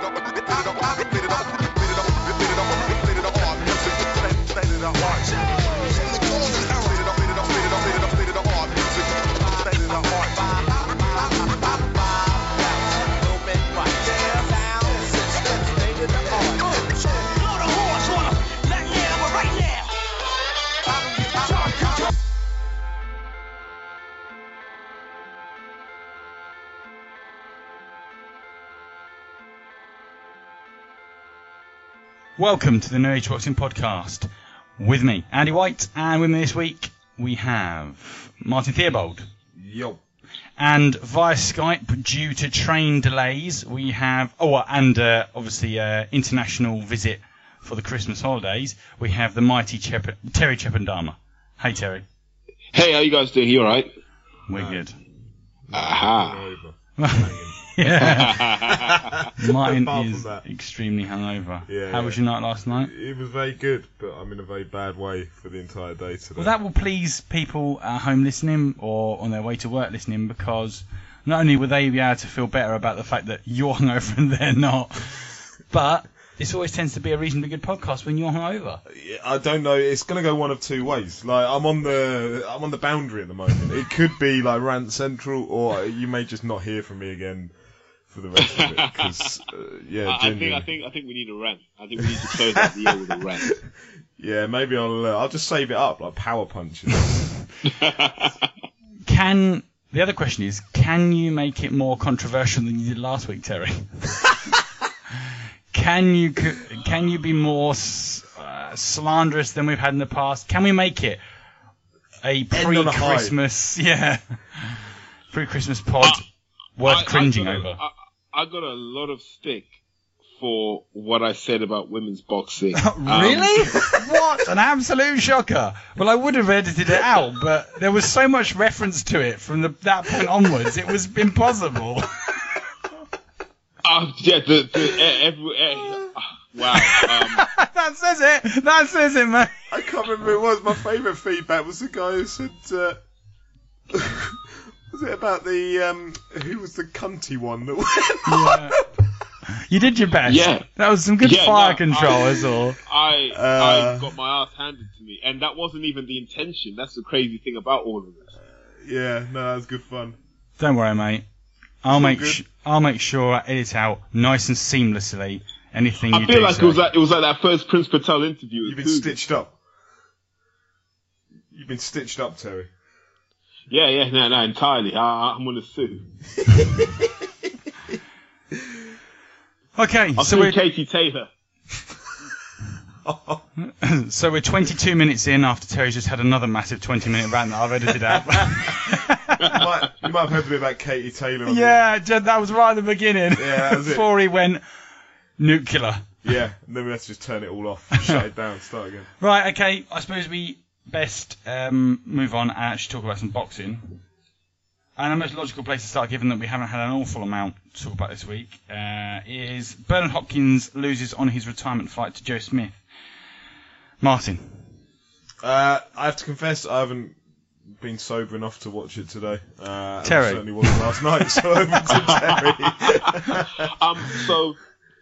ドンバンでティーバンド。Welcome to the No Age Boxing Podcast with me, Andy White, and with me this week we have Martin Theobald. Yo. And via Skype, due to train delays, we have, oh, and uh, obviously uh, international visit for the Christmas holidays, we have the mighty Chep- Terry Chepandama. Hey, Terry. Hey, how you guys doing? You alright? We're good. Aha. Yeah. Martin is extremely hungover. Yeah, How yeah. was your night last night? It was very good, but I'm in a very bad way for the entire day today. Well, that will please people at home listening or on their way to work listening because not only will they be able to feel better about the fact that you're hungover and they're not, but this always tends to be a reasonably good podcast when you're hungover. I don't know. It's gonna go one of two ways. Like I'm on the I'm on the boundary at the moment. It could be like rant central, or you may just not hear from me again for the rest of it. Because uh, yeah, I, I think. I think I think we need a rant. I think we need to close out the year with a rant. yeah, maybe I'll uh, I'll just save it up like power punches. Can the other question is, can you make it more controversial than you did last week, Terry? can you can you be more uh, slanderous than we've had in the past? Can we make it a on a high. pre-Christmas, yeah, pre-Christmas pod Uh, worth I- I cringing got a- over? I, I got a lot of stick for what I said about women's boxing. Um, Really? what? An absolute shocker. Well, I would have edited it out, but there was so much reference to it from the, that point onwards, it was impossible. uh, yeah, the, the, every, eh, wow. Um, that says it. That says it, mate. I can't remember who it was. My favourite feedback was the guy who said. Uh, was it about the um, who was the cunty one that went? Yeah. You did your best. Yeah. That was some good Yeah, fire no, control, I- is all. I Uh. I got my ass handed to me, and that wasn't even the intention. That's the crazy thing about all of this. Yeah, no, that was good fun. Don't worry, mate. I'll all make sh- I'll make sure I edit out nice and seamlessly anything you I feel do like say. it was like it was like that first Prince Patel interview. You've been Coogan. stitched up. You've been stitched up, Terry. Yeah, yeah, no, no, entirely. I, I'm gonna sue. Okay, I'll so sue we're Katie Taylor. so we're 22 minutes in after Terry's just had another massive 20 minute rant that I've edited out. you, might, you might have heard a bit about Katie Taylor. yeah, Jed, that was right at the beginning. Yeah, that was it. Before he went nuclear. Yeah, and then we have to just turn it all off, shut it down, start again. Right, okay. I suppose we best um, move on and actually talk about some boxing. And the most logical place to start, given that we haven't had an awful amount to talk about this week, uh, is Bernard Hopkins loses on his retirement fight to Joe Smith. Martin. Uh, I have to confess, I haven't been sober enough to watch it today. Uh, Terry. I certainly wasn't last night, so over to Terry. Um, so,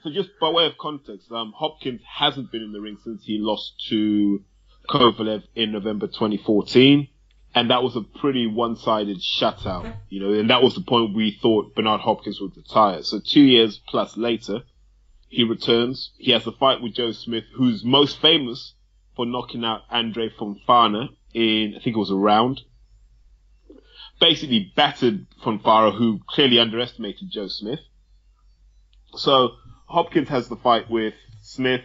so just by way of context, um, Hopkins hasn't been in the ring since he lost to Kovalev in November 2014, and that was a pretty one-sided shutout, you know, and that was the point we thought Bernard Hopkins would retire. So two years plus later, he returns. He has a fight with Joe Smith, who's most famous for knocking out Andre Fonfara in, I think it was a round. Basically battered Fonfara, who clearly underestimated Joe Smith. So Hopkins has the fight with Smith.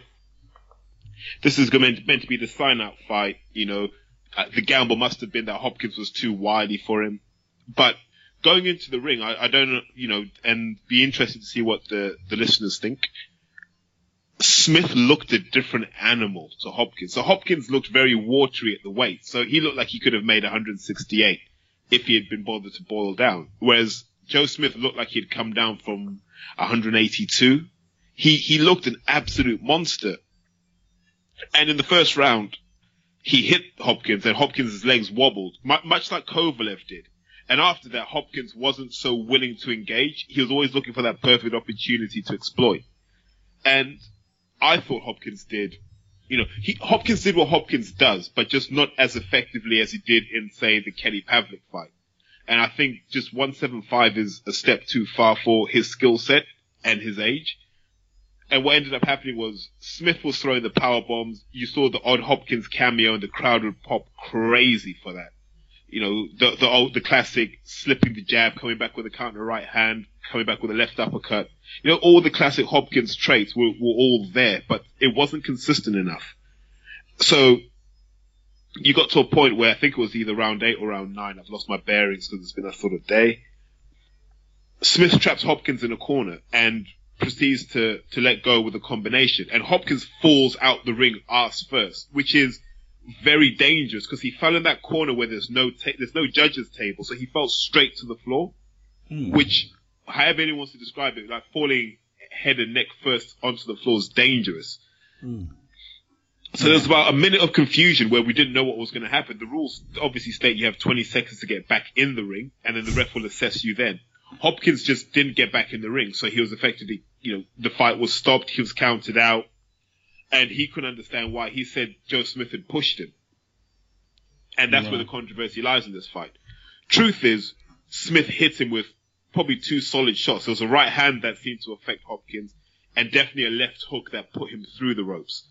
This is meant, meant to be the sign out fight. You know, uh, the gamble must have been that Hopkins was too wily for him. But going into the ring, I, I don't know, you know, and be interested to see what the, the listeners think. Smith looked a different animal to Hopkins. So Hopkins looked very watery at the weight. So he looked like he could have made 168 if he had been bothered to boil down. Whereas Joe Smith looked like he'd come down from 182. He, he looked an absolute monster. And in the first round, he hit Hopkins and Hopkins' legs wobbled, mu- much like Kovalev did. And after that, Hopkins wasn't so willing to engage. He was always looking for that perfect opportunity to exploit. And I thought Hopkins did, you know, he, Hopkins did what Hopkins does, but just not as effectively as he did in, say, the Kelly Pavlik fight. And I think just 175 is a step too far for his skill set and his age. And what ended up happening was Smith was throwing the power bombs. You saw the odd Hopkins cameo and the crowd would pop crazy for that. You know, the, the old, the classic slipping the jab, coming back with a counter right hand, coming back with a left uppercut. You know, all the classic Hopkins traits were, were all there, but it wasn't consistent enough. So you got to a point where I think it was either round eight or round nine. I've lost my bearings because it's been a sort of day. Smith traps Hopkins in a corner and proceeds to, to let go with a combination. And Hopkins falls out the ring ass first, which is very dangerous because he fell in that corner where there's no ta- there's no judge's table, so he fell straight to the floor, Hmm. which however anyone wants to describe it, like falling head and neck first onto the floor is dangerous. Hmm. So there was about a minute of confusion where we didn't know what was going to happen. The rules obviously state you have 20 seconds to get back in the ring, and then the ref will assess you then. Hopkins just didn't get back in the ring, so he was effectively, you know, the fight was stopped, he was counted out, and he couldn't understand why. He said Joe Smith had pushed him. And that's where the controversy lies in this fight. Truth is, Smith hit him with probably two solid shots. There was a right hand that seemed to affect Hopkins, and definitely a left hook that put him through the ropes.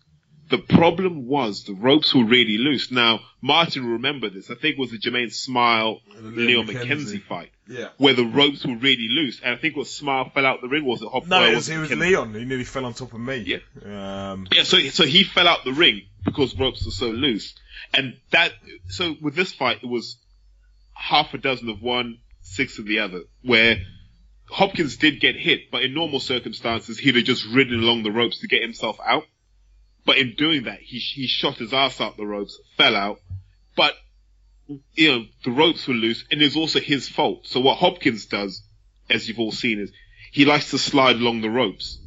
The problem was the ropes were really loose. Now, Martin will remember this. I think it was the Jermaine Smile, Leon McKenzie fight, Yeah. where the ropes were really loose. And I think was Smile fell out the ring, was it Hop? No, it was, it was McKenzie? Leon. He nearly fell on top of me. Yeah. Um, Yeah, so so he fell out the ring because ropes were so loose, and that so with this fight it was half a dozen of one, six of the other, where Hopkins did get hit, but in normal circumstances he'd have just ridden along the ropes to get himself out. But in doing that, he he shot his ass out the ropes, fell out, but you know the ropes were loose, and it's also his fault. So what Hopkins does, as you've all seen, is he likes to slide along the ropes.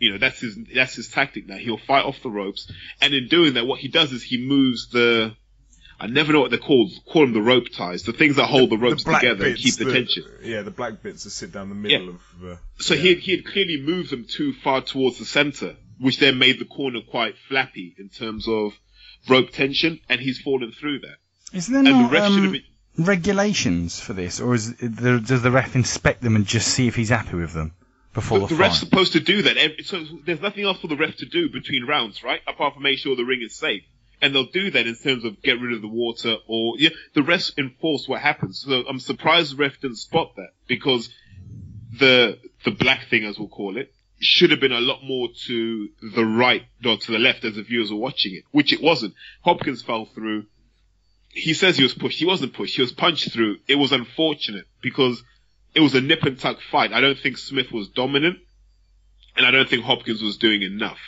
You know, that's his that's his tactic now. He'll fight off the ropes, and in doing that, what he does is he moves the I never know what they're called. Call them the rope ties, the things that hold the, ropes black together and keep the that- tension. Yeah, the black bits that sit down the middle Yeah. of the. So yeah. he had, he had clearly moved them too far towards the center, which then made the corner quite flappy in terms of rope tension, and he's fallen through that. Is there And the no ref should have um, been. regulations for this, or is the, does the ref inspect them and just see if he's happy with them before The, the, the ref's supposed to do that. So there's nothing else for the ref to do between rounds, right? Apart from make sure the ring is safe. And they'll do that in terms of get rid of the water or, yeah, the refs enforce what happens. So I'm surprised the ref didn't spot that because the, the black thing, as we'll call it, should have been a lot more to the right or to the left as the viewers were watching it, which it wasn't. Hopkins fell through. He says he was pushed. He wasn't pushed. He was punched through. It was unfortunate because it was a nip and tuck fight. I don't think Smith was dominant, and I don't think Hopkins was doing enough.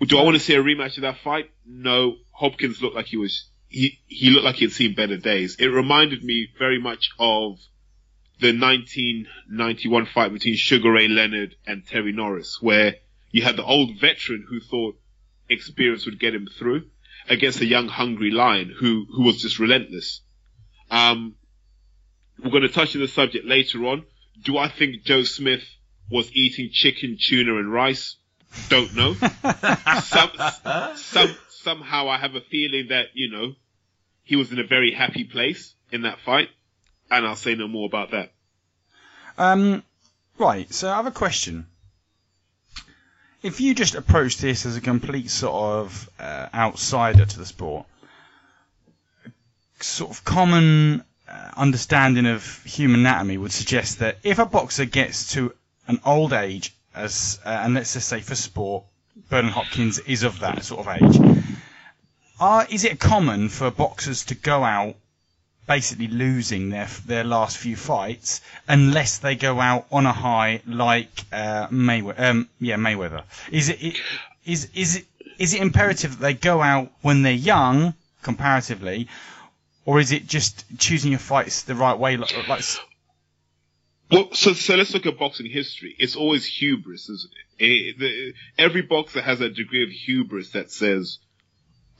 Do I want to see a rematch of that fight? No. Hopkins looked like he was he he looked like he had seen better days. It reminded me very much of the 1991 fight between Sugar Ray Leonard and Terry Norris, where you had the old veteran who thought experience would get him through against a young hungry lion who who was just relentless. Um, we're going to touch on the subject later on. Do I think Joe Smith was eating chicken, tuna, and rice? Don't know. some, some, somehow I have a feeling that, you know, he was in a very happy place in that fight. And I'll say no more about that. Um, right, so I have a question. If you just approach this as a complete sort of uh, outsider to the sport, sort of common uh, understanding of human anatomy would suggest that if a boxer gets to an old age, as uh, and let's just say for sport, Bernard Hopkins is of that sort of age, are, is it common for boxers to go out basically losing their their last few fights unless they go out on a high like uh, Mayweather. Um, yeah, Mayweather. Is it, it is is it is it imperative that they go out when they're young comparatively, or is it just choosing your fights the right way? Like, like Well, so, so let's look at boxing history. It's always hubris, isn't it? Eh, the, every boxer has a degree of hubris that says,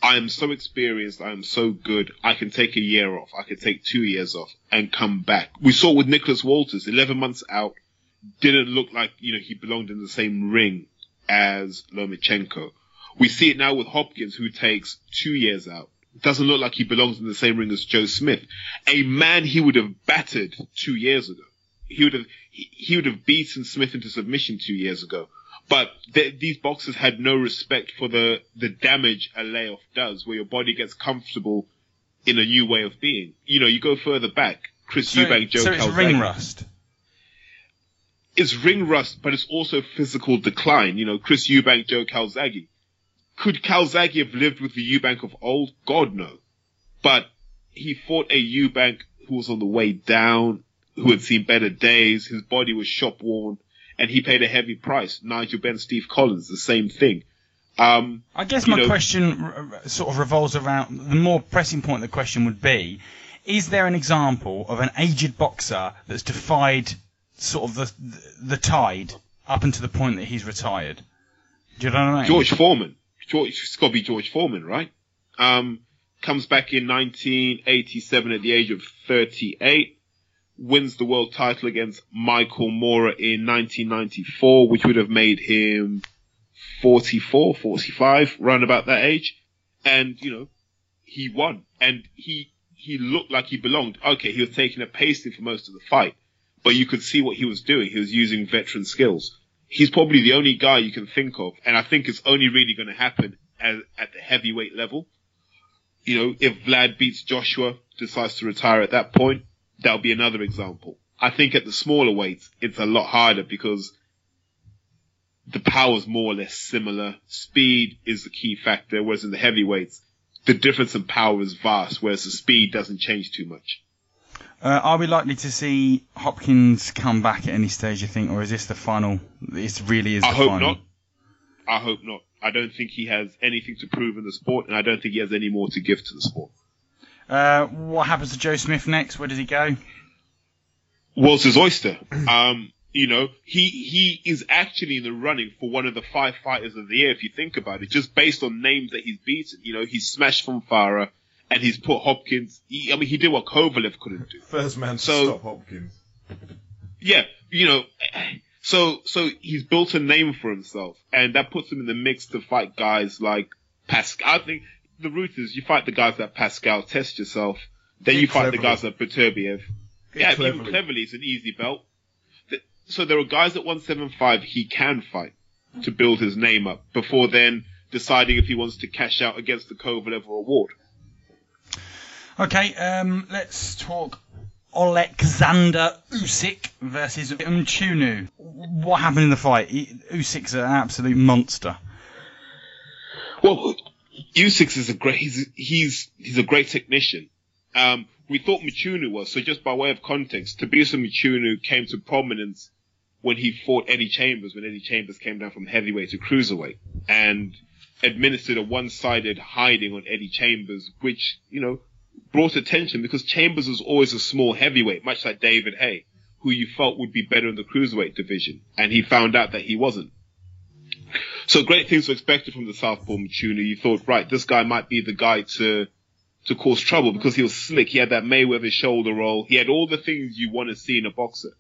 I am so experienced, I am so good, I can take a year off, I can take two years off and come back. We saw with Nicholas Walters, 11 months out, didn't look like, you know, he belonged in the same ring as Lomachenko. We see it now with Hopkins, who takes two years out. Doesn't look like he belongs in the same ring as Joe Smith, a man he would have battered two years ago. He would have he, he would have beaten Smith into submission two years ago. But th- these boxers had no respect for the the damage a layoff does, where your body gets comfortable in a new way of being. You know, you go further back, Chris So, Eubank, Joe so it's Calzaghe ring rust. it's ring rust, but it's also physical decline. You know, Chris Eubank, Joe Calzaghe. Could Calzaghe have lived with the Eubank of old? God no. But he fought a Eubank who was on the way down, who had seen better days. His body was shop worn, and he paid a heavy price. Nigel Benn, Steve Collins, the same thing. Um, I guess my know- question r- sort of revolves around the more pressing point of the question would be: Is there an example of an aged boxer that's defied sort of the the tide up until the point that he's retired? Do you know what I mean? George Foreman. George, it's got to be George Foreman, right? Um, comes back in 1987 at the age of 38, wins the world title against Michael Moorer in 1994, which would have made him 44, 45, round about that age. And, you know, he won. And he, he looked like he belonged. Okay, he was taking a pasting for most of the fight, but you could see what he was doing. He was using veteran skills he's probably the only guy you can think of, and I think it's only really going to happen at, at the heavyweight level. You know, if Vlad beats Joshua, decides to retire at that point, that'll be another example. I think at the smaller weights, it's a lot harder because the power's more or less similar. Speed is the key factor, whereas in the heavyweights, the difference in power is vast, whereas the speed doesn't change too much. Uh, are we likely to see Hopkins come back at any stage? You think, or is this the final? This really is the I hope final. not. I hope not. I don't think he has anything to prove in the sport, and I don't think he has any more to give to the sport. Uh, what happens to Joe Smith next? Where does he go? World's his oyster. Um, you know, he he is actually in the running for one of the five fighters of the year. If you think about it, just based on names that he's beaten, you know, he's smashed Fonfara, and he's put Hopkins. He, I mean, he did what Kovalev couldn't do. First man to So- stop Hopkins. Yeah, you know, so so he's built a name for himself, and that puts him in the mix to fight guys like Pascal. I think the route is you fight the guys like Pascal, test yourself, then you fight the guys like Beterbiev. Think Yeah, even cleverly. cleverly, it's an easy belt. So there are guys at 175 he can fight to build his name up before then deciding if he wants to cash out against the Kovalev or a Ward. Okay, um, let's talk Alexander Usyk versus Mchunu. What happened in the fight? He, Usyk's an absolute monster. Well, Usyk is a great. He's he's he's a great technician. Um, we thought Mchunu was so. Just by way of context, Thabiso Mchunu came to prominence when he fought Eddie Chambers. When Eddie Chambers came down from heavyweight to cruiserweight and administered a one-sided hiding on Eddie Chambers, which you know brought attention because Chambers was always a small heavyweight, much like David Haye, who you felt would be better in the cruiserweight division, and he found out that he wasn't. So great things were expected from the Southpaw Mchunu. You thought, right, this guy might be the guy to to cause trouble because he was slick. He had that Mayweather shoulder roll. He had all the things you want to see in a boxer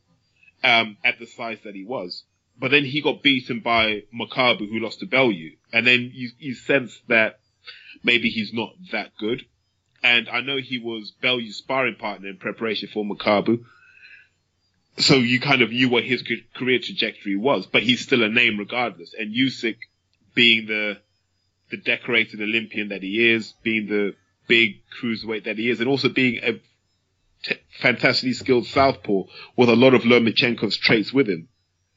um, at the size that he was. But then he got beaten by Makabu, who lost to Bellew, and then you you sense that maybe he's not that good. And I know he was Bellew's sparring partner in preparation for Makabu. So you kind of knew what his career trajectory was, but he's still a name regardless. And Usyk, being the the decorated Olympian that he is, being the big cruiserweight that he is, and also being a t- fantastically skilled southpaw with a lot of Lomachenko's traits with him,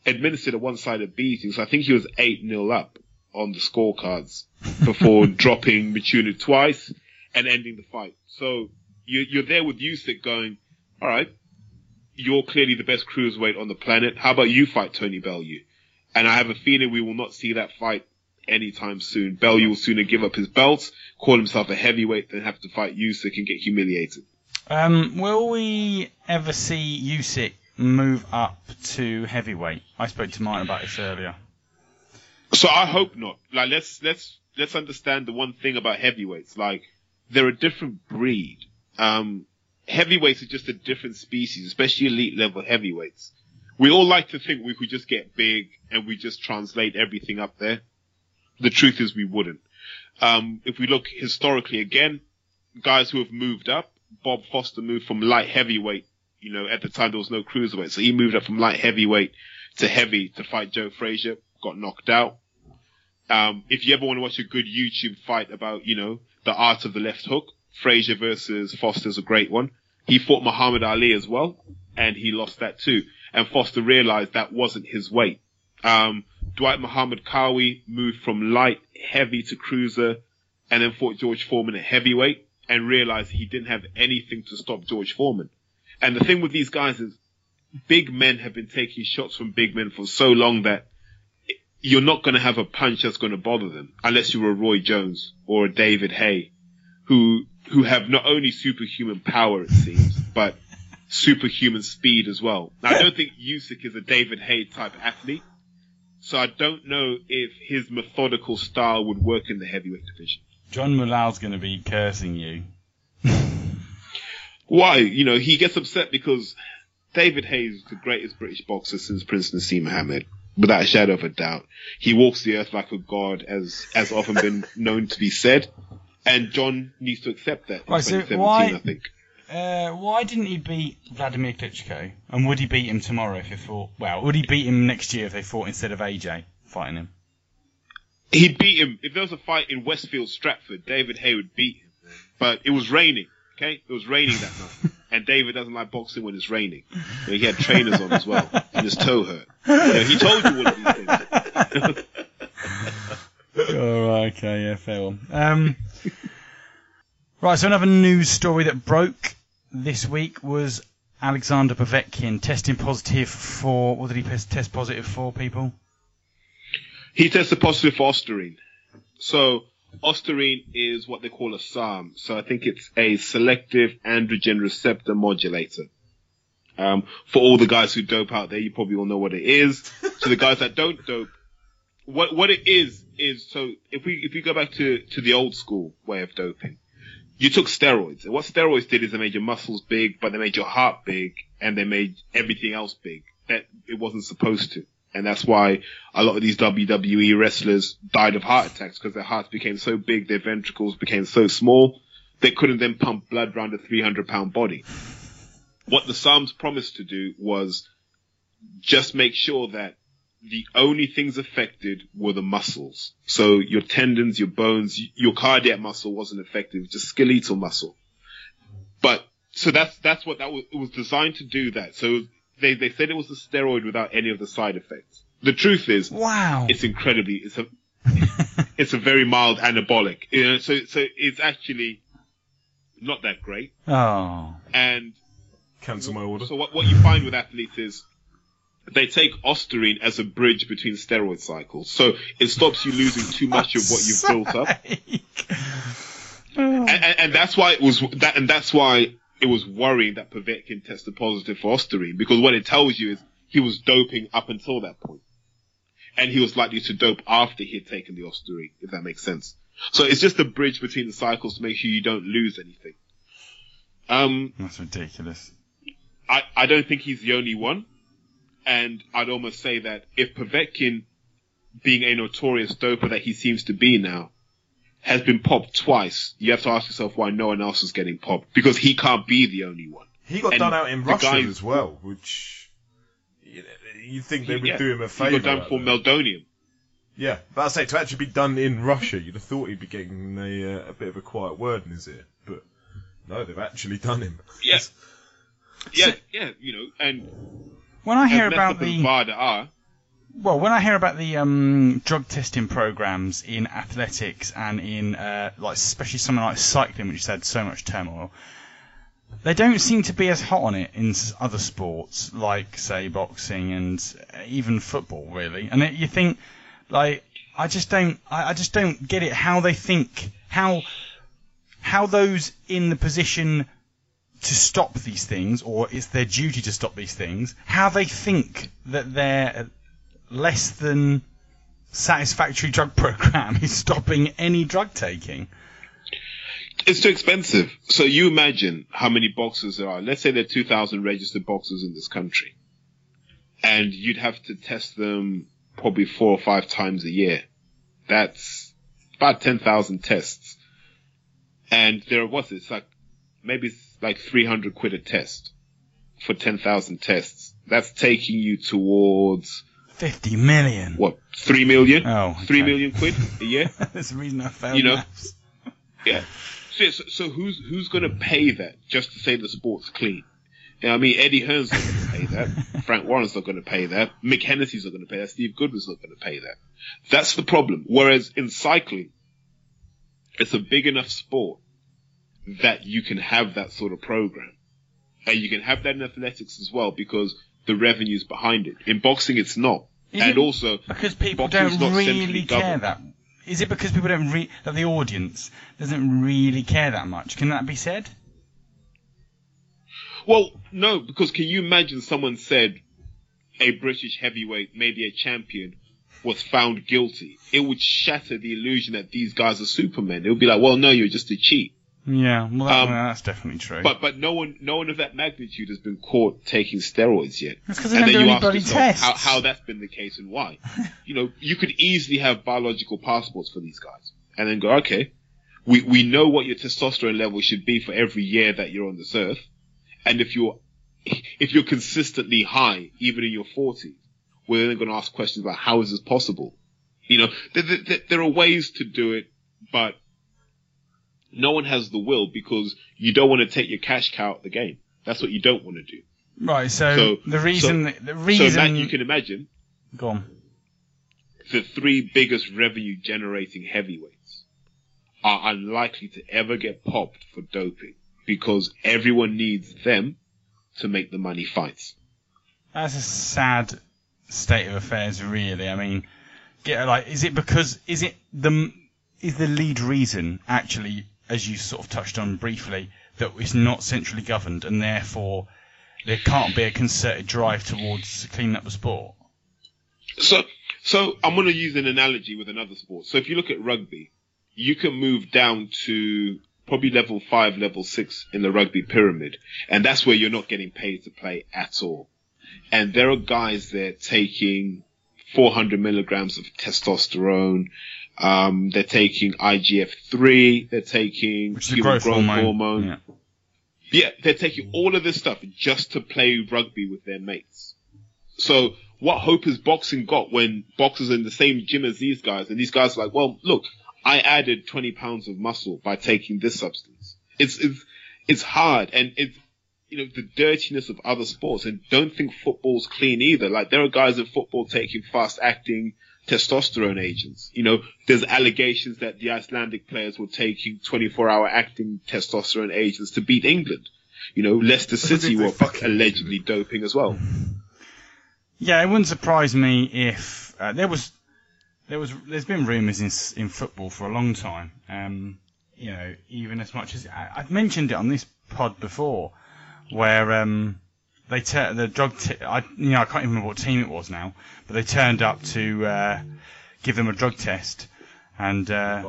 administered a one-sided beating. So I think he was eight 0 up on the scorecards before dropping Mchunu twice and ending the fight. So you, you're there with Usyk going, all right, you're clearly the best cruiserweight on the planet. How about you fight Tony Bellew? And I have a feeling we will not see that fight anytime soon. Bellew will sooner give up his belt, call himself a heavyweight, than have to fight Usyk and get humiliated. Um, will we ever see Usyk move up to heavyweight? I spoke to Martin about this earlier. So I hope not. Like let's let's let's understand the one thing about heavyweights. Like they're a different breed. Um, heavyweights are just a different species, especially elite level heavyweights. We all like to think we could just get big and we just translate everything up there. The truth is we wouldn't. Um, if we look historically again, guys who have moved up, Bob Foster moved from light heavyweight. You know, at the time there was no cruiserweight, so he moved up from light heavyweight to heavy to fight Joe Frazier. Got knocked out. Um, if you ever want to watch a good YouTube fight about, you know, the art of the left hook, Frazier versus Foster's a great one. He fought Muhammad Ali as well, and he lost that too. And Foster realized that wasn't his weight. Um, Dwight Muhammad Qawi moved from light heavy to cruiser, and then fought George Foreman at heavyweight, and realized he didn't have anything to stop George Foreman. And the thing with these guys is, big men have been taking shots from big men for so long that you're not going to have a punch that's going to bother them unless you're a Roy Jones or a David Haye, who who have not only superhuman power it seems, but superhuman speed as well. Now I don't think Usyk is a David Haye type athlete, so I don't know if his methodical style would work in the heavyweight division. John Mulal's going to be cursing you. Why? You know, he gets upset because David Haye's is the greatest British boxer since Prince Naseem Muhammad, without a shadow of a doubt. He walks the earth like a god, as as often been known to be said, and John needs to accept that. In Right, so why- I think. Uh, why didn't he beat Vladimir Klitschko? And would he beat him tomorrow if he fought? Well, would he beat him next year if they fought instead of AJ fighting him? He'd beat him if there was a fight in Westfield, Stratford. David Haye would beat him, but it was raining. Okay, it was raining that night, and David doesn't like boxing when it's raining. You know, he had trainers on as well, and his toe hurt. You know, he told you all of these things. oh, right, okay, yeah, fair one. Um, right, so another news story that broke this week was Alexander Povetkin testing positive for, what did he test positive for, people? He tested positive for Ostarine. So Ostarine is what they call a SARM. So I think it's a selective androgen receptor modulator. Um, for all the guys who dope out there, you probably all know what it is. So the guys that don't dope, what what it is is so if we if we go back to to the old school way of doping, you took steroids, and what steroids did is they made your muscles big, but they made your heart big, and they made everything else big that it wasn't supposed to. And that's why a lot of these WWE wrestlers died of heart attacks because their hearts became so big, their ventricles became so small, they couldn't then pump blood around a 300 pound body. What the SARMs promised to do was just make sure that the only things affected were the muscles. So your tendons, your bones, your cardiac muscle wasn't affected, it was just skeletal muscle. But, so that's, that's what that was, it was designed to do that. So they, they said it was a steroid without any of the side effects. The truth is, Wow. it's incredibly, it's a, it's a very mild anabolic. You know, so, so it's actually not that great. oh. And Cancel my order. so what, what you find with athletes is they take Ostarine as a bridge between steroid cycles. So it stops you losing too much of what you've built up. And, and, and that's why it was that, and that's why it was worrying that Povetkin tested positive for Ostarine because what it tells you is he was doping up until that point. And he was likely to dope after he had taken the Ostarine, if that makes sense. So it's just a bridge between the cycles to make sure you don't lose anything. Um, That's ridiculous. I, I don't think he's the only one. And I'd almost say that if Povetkin, being a notorious doper that he seems to be now, has been popped twice, you have to ask yourself why no one else is getting popped. Because he can't be the only one. He got And done out in Russia guy- as well, which you, think they would Yeah, do him a favour. He got done for. Meldonium. Yeah, but I say to actually be done in Russia, you'd have thought he'd be getting a, uh, a bit of a quiet word in his ear, but no, they've actually done him. Yeah. Yeah, yeah, you know, and When I hear about the VADA well, when I hear about the um, drug testing programs in athletics and in uh, like especially something like cycling, which has had so much turmoil, they don't seem to be as hot on it in other sports like say boxing and uh, even football, really. And it, you think like I just don't I, I just don't get it how they think how how those in the position to stop these things, or it's their duty to stop these things, how they think that their less than satisfactory drug program is stopping any drug taking. it's too expensive. So you imagine how many boxes there are. Let's say there are 2,000 registered boxes in this country. and you'd have to test them probably four or five times a year. That's about 10,000 tests. And there was, it's like, maybe like 300 quid a test for 10,000 tests. That's taking you towards, 50 million. what, 3 million? Oh, Three okay. million quid a year? That's the reason I failed You know, maths. Yeah. So, so, so who's who's going to pay that just to say the sport's clean? You know, I mean, Eddie Hearn's not going to pay that. Frank Warren's not going to pay that. Mick Hennessy's not going to pay that. Steve Goodwin's not going to pay that. That's the problem. Whereas in cycling, it's a big enough sport that you can have that sort of program. And you can have that in athletics as well because the revenue's behind it. In boxing, it's not. Is and it also, because people don't really care governed. that. Is it because people don't re- that the audience doesn't really care that much? Can that be said? Well, no, because can you imagine someone said a British heavyweight, maybe a champion, was found guilty? It would shatter the illusion that these guys are supermen. It would be like, well, no, you're just a cheat. Yeah, well, that, Um, well, that's definitely true. But but no one no one of that magnitude has been caught taking steroids yet. That's 'cause they don't do you any ask bloody yourself tests. how, how that's been the case and why. you know, you could easily have biological passports for these guys, and then go, okay, we we know what your testosterone level should be for every year that you're on this earth, and if you're if you're consistently high, even in your 40s, we're then going to ask questions about how is this possible. You know, there, there, there are ways to do it, but no one has the will because you don't want to take your cash cow out the game. That's what you don't want to do. right, so, so- the reason, the reason, So that you can imagine go on. the three biggest revenue generating heavyweights are unlikely to ever get popped for doping because everyone needs them to make the money fights. That's a sad state of affairs, really. I mean, get like, is it because is it the is the lead reason actually, as you sort of touched on briefly, that it's not centrally governed and therefore there can't be a concerted drive towards cleaning up the sport? So, so I'm going to use an analogy with another sport. So if you look at rugby, you can move down to probably level five, level six in the rugby pyramid, and that's where you're not getting paid to play at all. And there are guys there taking 400 milligrams of testosterone. Um, they're taking IGF-3. They're taking Which is a human growth, hormone. Yeah. yeah, they're taking all of this stuff just to play rugby with their mates. So what hope has boxing got when boxers are in the same gym as these guys and these guys are like, well, look, I added 20 pounds of muscle by taking this substance. It's, it's, it's hard and it's, you know, the dirtiness of other sports and don't think football's clean either. Like there are guys in football taking fast acting testosterone agents. You know, there's allegations that the Icelandic players were taking 24 hour acting testosterone agents to beat England. You know, Leicester City were allegedly doping as well. Yeah, it wouldn't surprise me if uh, there was there was there's been rumours in in football for a long time. Um, you know, even as much as I, I've mentioned it on this pod before, where um, they tur- the drug t- I you know I can't even remember what team it was now, but they turned up to uh, give them a drug test, and uh,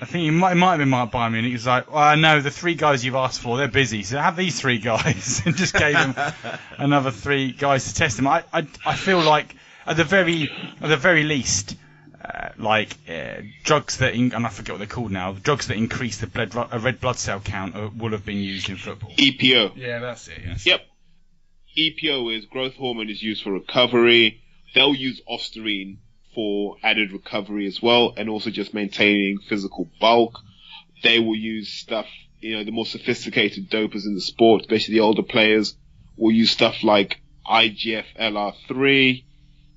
I think it might, it might have been Mark Bayern Munich. He was like, well, no, the three guys you've asked for, they're busy. So have these three guys. and just gave them another three guys to test them. I, I, I feel like, at the very, at the very least, uh, like, uh, drugs that, in, and I forget what they're called now, drugs that increase the blood, a red blood cell count uh, will have been used in football. EPO. Yeah, that's it, yes. Yep. EPO is growth hormone is used for recovery. They'll use Ostarine for added recovery as well and also just maintaining physical bulk. They will use stuff, you know, the more sophisticated dopers in the sport, especially the older players, will use stuff like IGF LR3,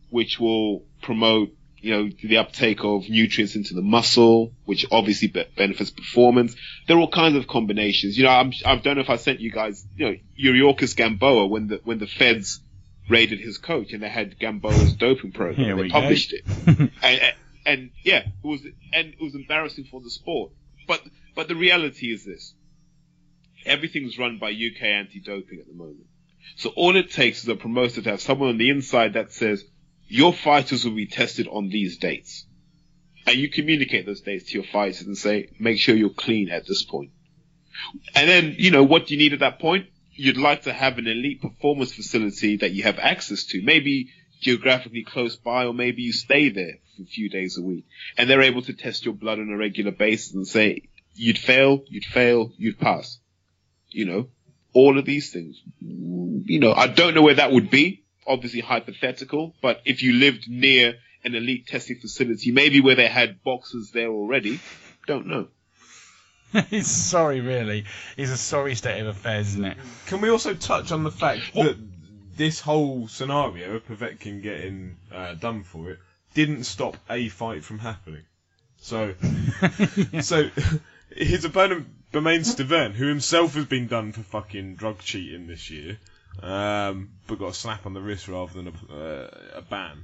which will promote, you know, the uptake of nutrients into the muscle, which obviously be- benefits performance. There are all kinds of combinations. You know, I'm, I don't know if I sent you guys, you know, Yuriorkis Gamboa when the, when the feds raided his coach and they had Gamboa's doping program. Here they we go. published it. and, and, and yeah, it was, and it was embarrassing for the sport. But, but the reality is this. Everything's run by UK anti-doping at the moment. So all it takes is a promoter to have someone on the inside that says, your fighters will be tested on these dates. And you communicate those dates to your fighters and say, make sure you're clean at this point. And then, you know, what do you need at that point? you'd like to have an elite performance facility that you have access to, maybe geographically close by, or maybe you stay there for a few days a week, and they're able to test your blood on a regular basis and say you'd fail, you'd fail, you'd pass. You know, all of these things. You know, I don't know where that would be. Obviously hypothetical, but if you lived near an elite testing facility, maybe where they had boxes there already, don't know. it's sorry, really. It's a sorry state of affairs, isn't it? Can we also touch on the fact that this whole scenario of Povetkin getting uh, done for it didn't stop a fight from happening? So, so his opponent Bermane Stiverne, who himself has been done for fucking drug cheating this year, um, but got a slap on the wrist rather than a, uh, a ban.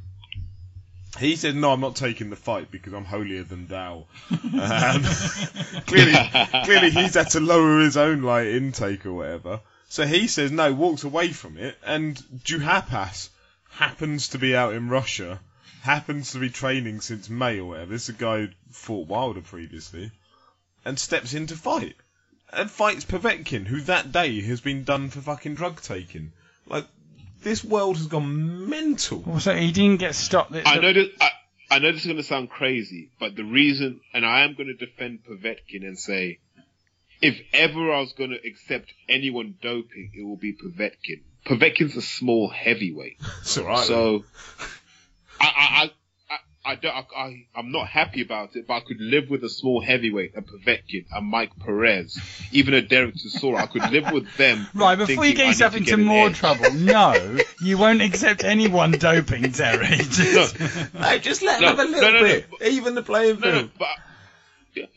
He said, "No, I'm not taking the fight because I'm holier than thou." Um, clearly, clearly, he's had to lower his own like intake or whatever. So he says no, walks away from it, and Duhaupas happens to be out in Russia, happens to be training since May or whatever. This is a guy who fought Wilder previously, and steps in to fight, and fights Povetkin, who that day has been done for fucking drug taking. Like, this world has gone mental. Well, so he didn't get stopped. The- I know that I, I know this is going to sound crazy, but the reason, and I am going to defend Povetkin and say, if ever I was going to accept anyone doping, it will be Povetkin. Povetkin's a small heavyweight, It's alright. so I, I, I, I, I don't, I, I, I'm not happy about it, but I could live with a small heavyweight, a Povetkin, a Mike Perez, even a Derek Chisora. I could live with them. Right, before you get yourself into get more edge. trouble, no, you won't accept anyone doping, Terry. No, Just- no, just let No, him have a little no, no, bit, but- even the playing No, no, field. but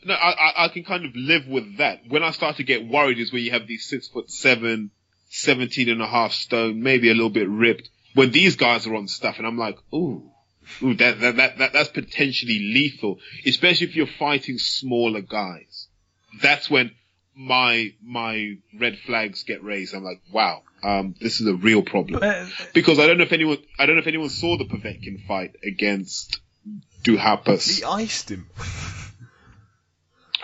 no, I, I, I can kind of live with that. When I start to get worried is when you have these six foot seven, 17 and a half stone, maybe a little bit ripped. When these guys are on stuff, and I'm like, ooh, ooh, that, that, that, that that's potentially lethal, especially if you're fighting smaller guys. That's when my my red flags get raised. I'm like, wow, um, this is a real problem. Uh, Because I don't know if anyone, I don't know if anyone saw the Povetkin fight against Duhaupas. He iced him.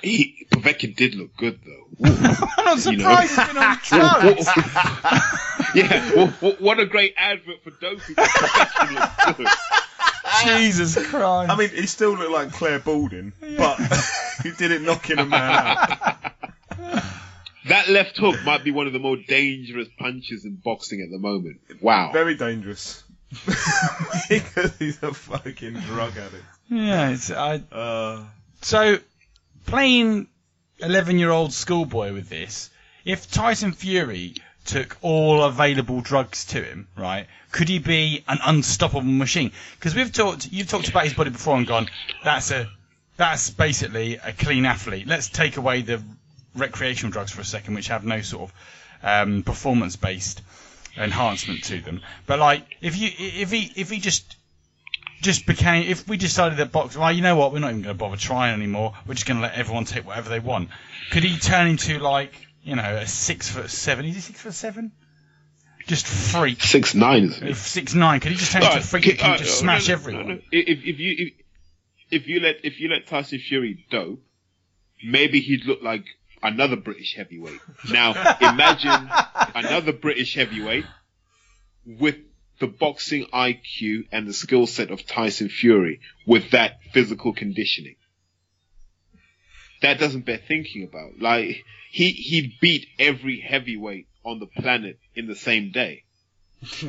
He, Povetkin did look good though. I'm not You know. surprised he's been on drugs. yeah, well, well, what a great advert for doping. Povetkin looked good. Jesus Christ. I mean, he still looked like Clare Balding, but he didn't knocking a man out. That left hook might be one of the more dangerous punches in boxing at the moment. Wow. Very dangerous. because he's a fucking drug addict. yeah, it's, I, Uh, so playing 11 year old schoolboy with this, if Tyson Fury took all available drugs to him, right, could he be an unstoppable machine? Because we've talked, you've talked about his body before and gone, that's a, that's basically a clean athlete. Let's take away the recreational drugs for a second, which have no sort of um, performance based enhancement to them. But like, if you, if he, if he just just became if we decided that box well you know what we're not even going to bother trying anymore we're just going to let everyone take whatever they want could he turn into like you know a six foot seven. Is he six foot seven? Just freak. Six nine. Isn't If six nine. Could he just turn into a freak? Okay, that can just no, smash no, no, everyone. No, no. If, if you if, if you let if you let Tyson Fury dope, maybe he'd look like another British heavyweight. Now imagine another British heavyweight with the boxing IQ and the skill set of Tyson Fury with that physical conditioning. That doesn't bear thinking about. Like he he beat every heavyweight on the planet in the same day.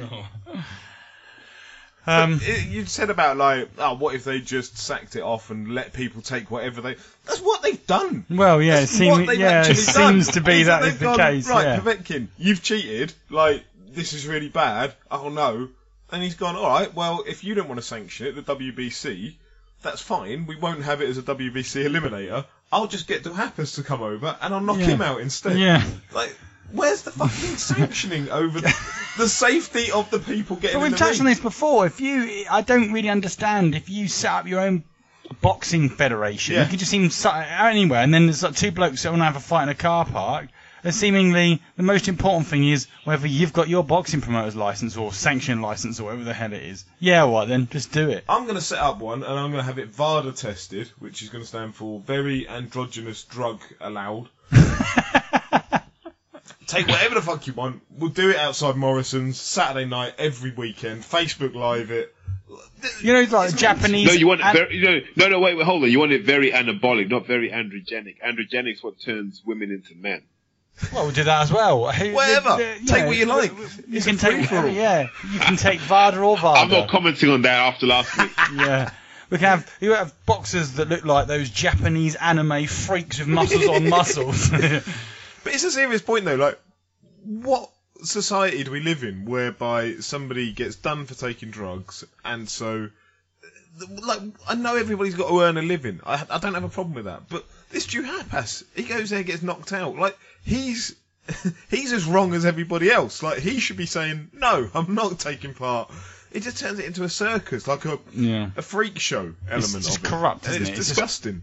um it, you said about like, oh, what if they just sacked it off and let people take whatever they? That's what they've done. well yeah it That's seems yeah it seems to be Is that the gone, case Right, yeah Povetkin, you've cheated. Like this is really bad. Oh no. And he's gone. All right. Well, if you don't want to sanction it, the WBC, that's fine. We won't have it as a WBC eliminator. I'll just get Duhaupas to come over and I'll knock Yeah. him out instead. yeah Like, where's the fucking sanctioning over the, the safety of the people getting But in we've the touched on ring? this before. If you, I don't really understand. If you set up your own boxing federation, Yeah. you could just seem sit anywhere, and then there's like two blokes that want to have a fight in a car park. And seemingly, the most important thing is whether you've got your boxing promoter's license or sanction license or whatever the hell it is. Yeah, all right then, just do it. I'm going to set up one and I'm going to have it VADA tested, which is going to stand for Very Androgynous Drug Allowed. take whatever the fuck you want. We'll do it outside Morrison's Saturday night every weekend. Facebook Live it. You know, like Japanese. No, you want it an- very. No, no, no, wait, wait, hold on. You want it very anabolic, not very androgenic. Androgenic's what turns women into men. Well, we'll do that as well. Whatever. the- the- Take know, what you like. You It's can take whatever, yeah. You can take Vada or Vada. I'm not commenting on that after last week. yeah. We can have you have boxers that look like those Japanese anime freaks with muscles on muscles. But it's a serious point though. Like, what society do we live in whereby somebody gets done for taking drugs, and so, like, I know everybody's got to earn a living. I, I don't have a problem with that. But this Duhaupas, he goes there, gets knocked out. Like, he's he's as wrong as everybody else. Like, he should be saying, "No, I'm not taking part." It just turns it into a circus, like a yeah. a freak show element just of it. corrupt, And isn't it's it? It's disgusting.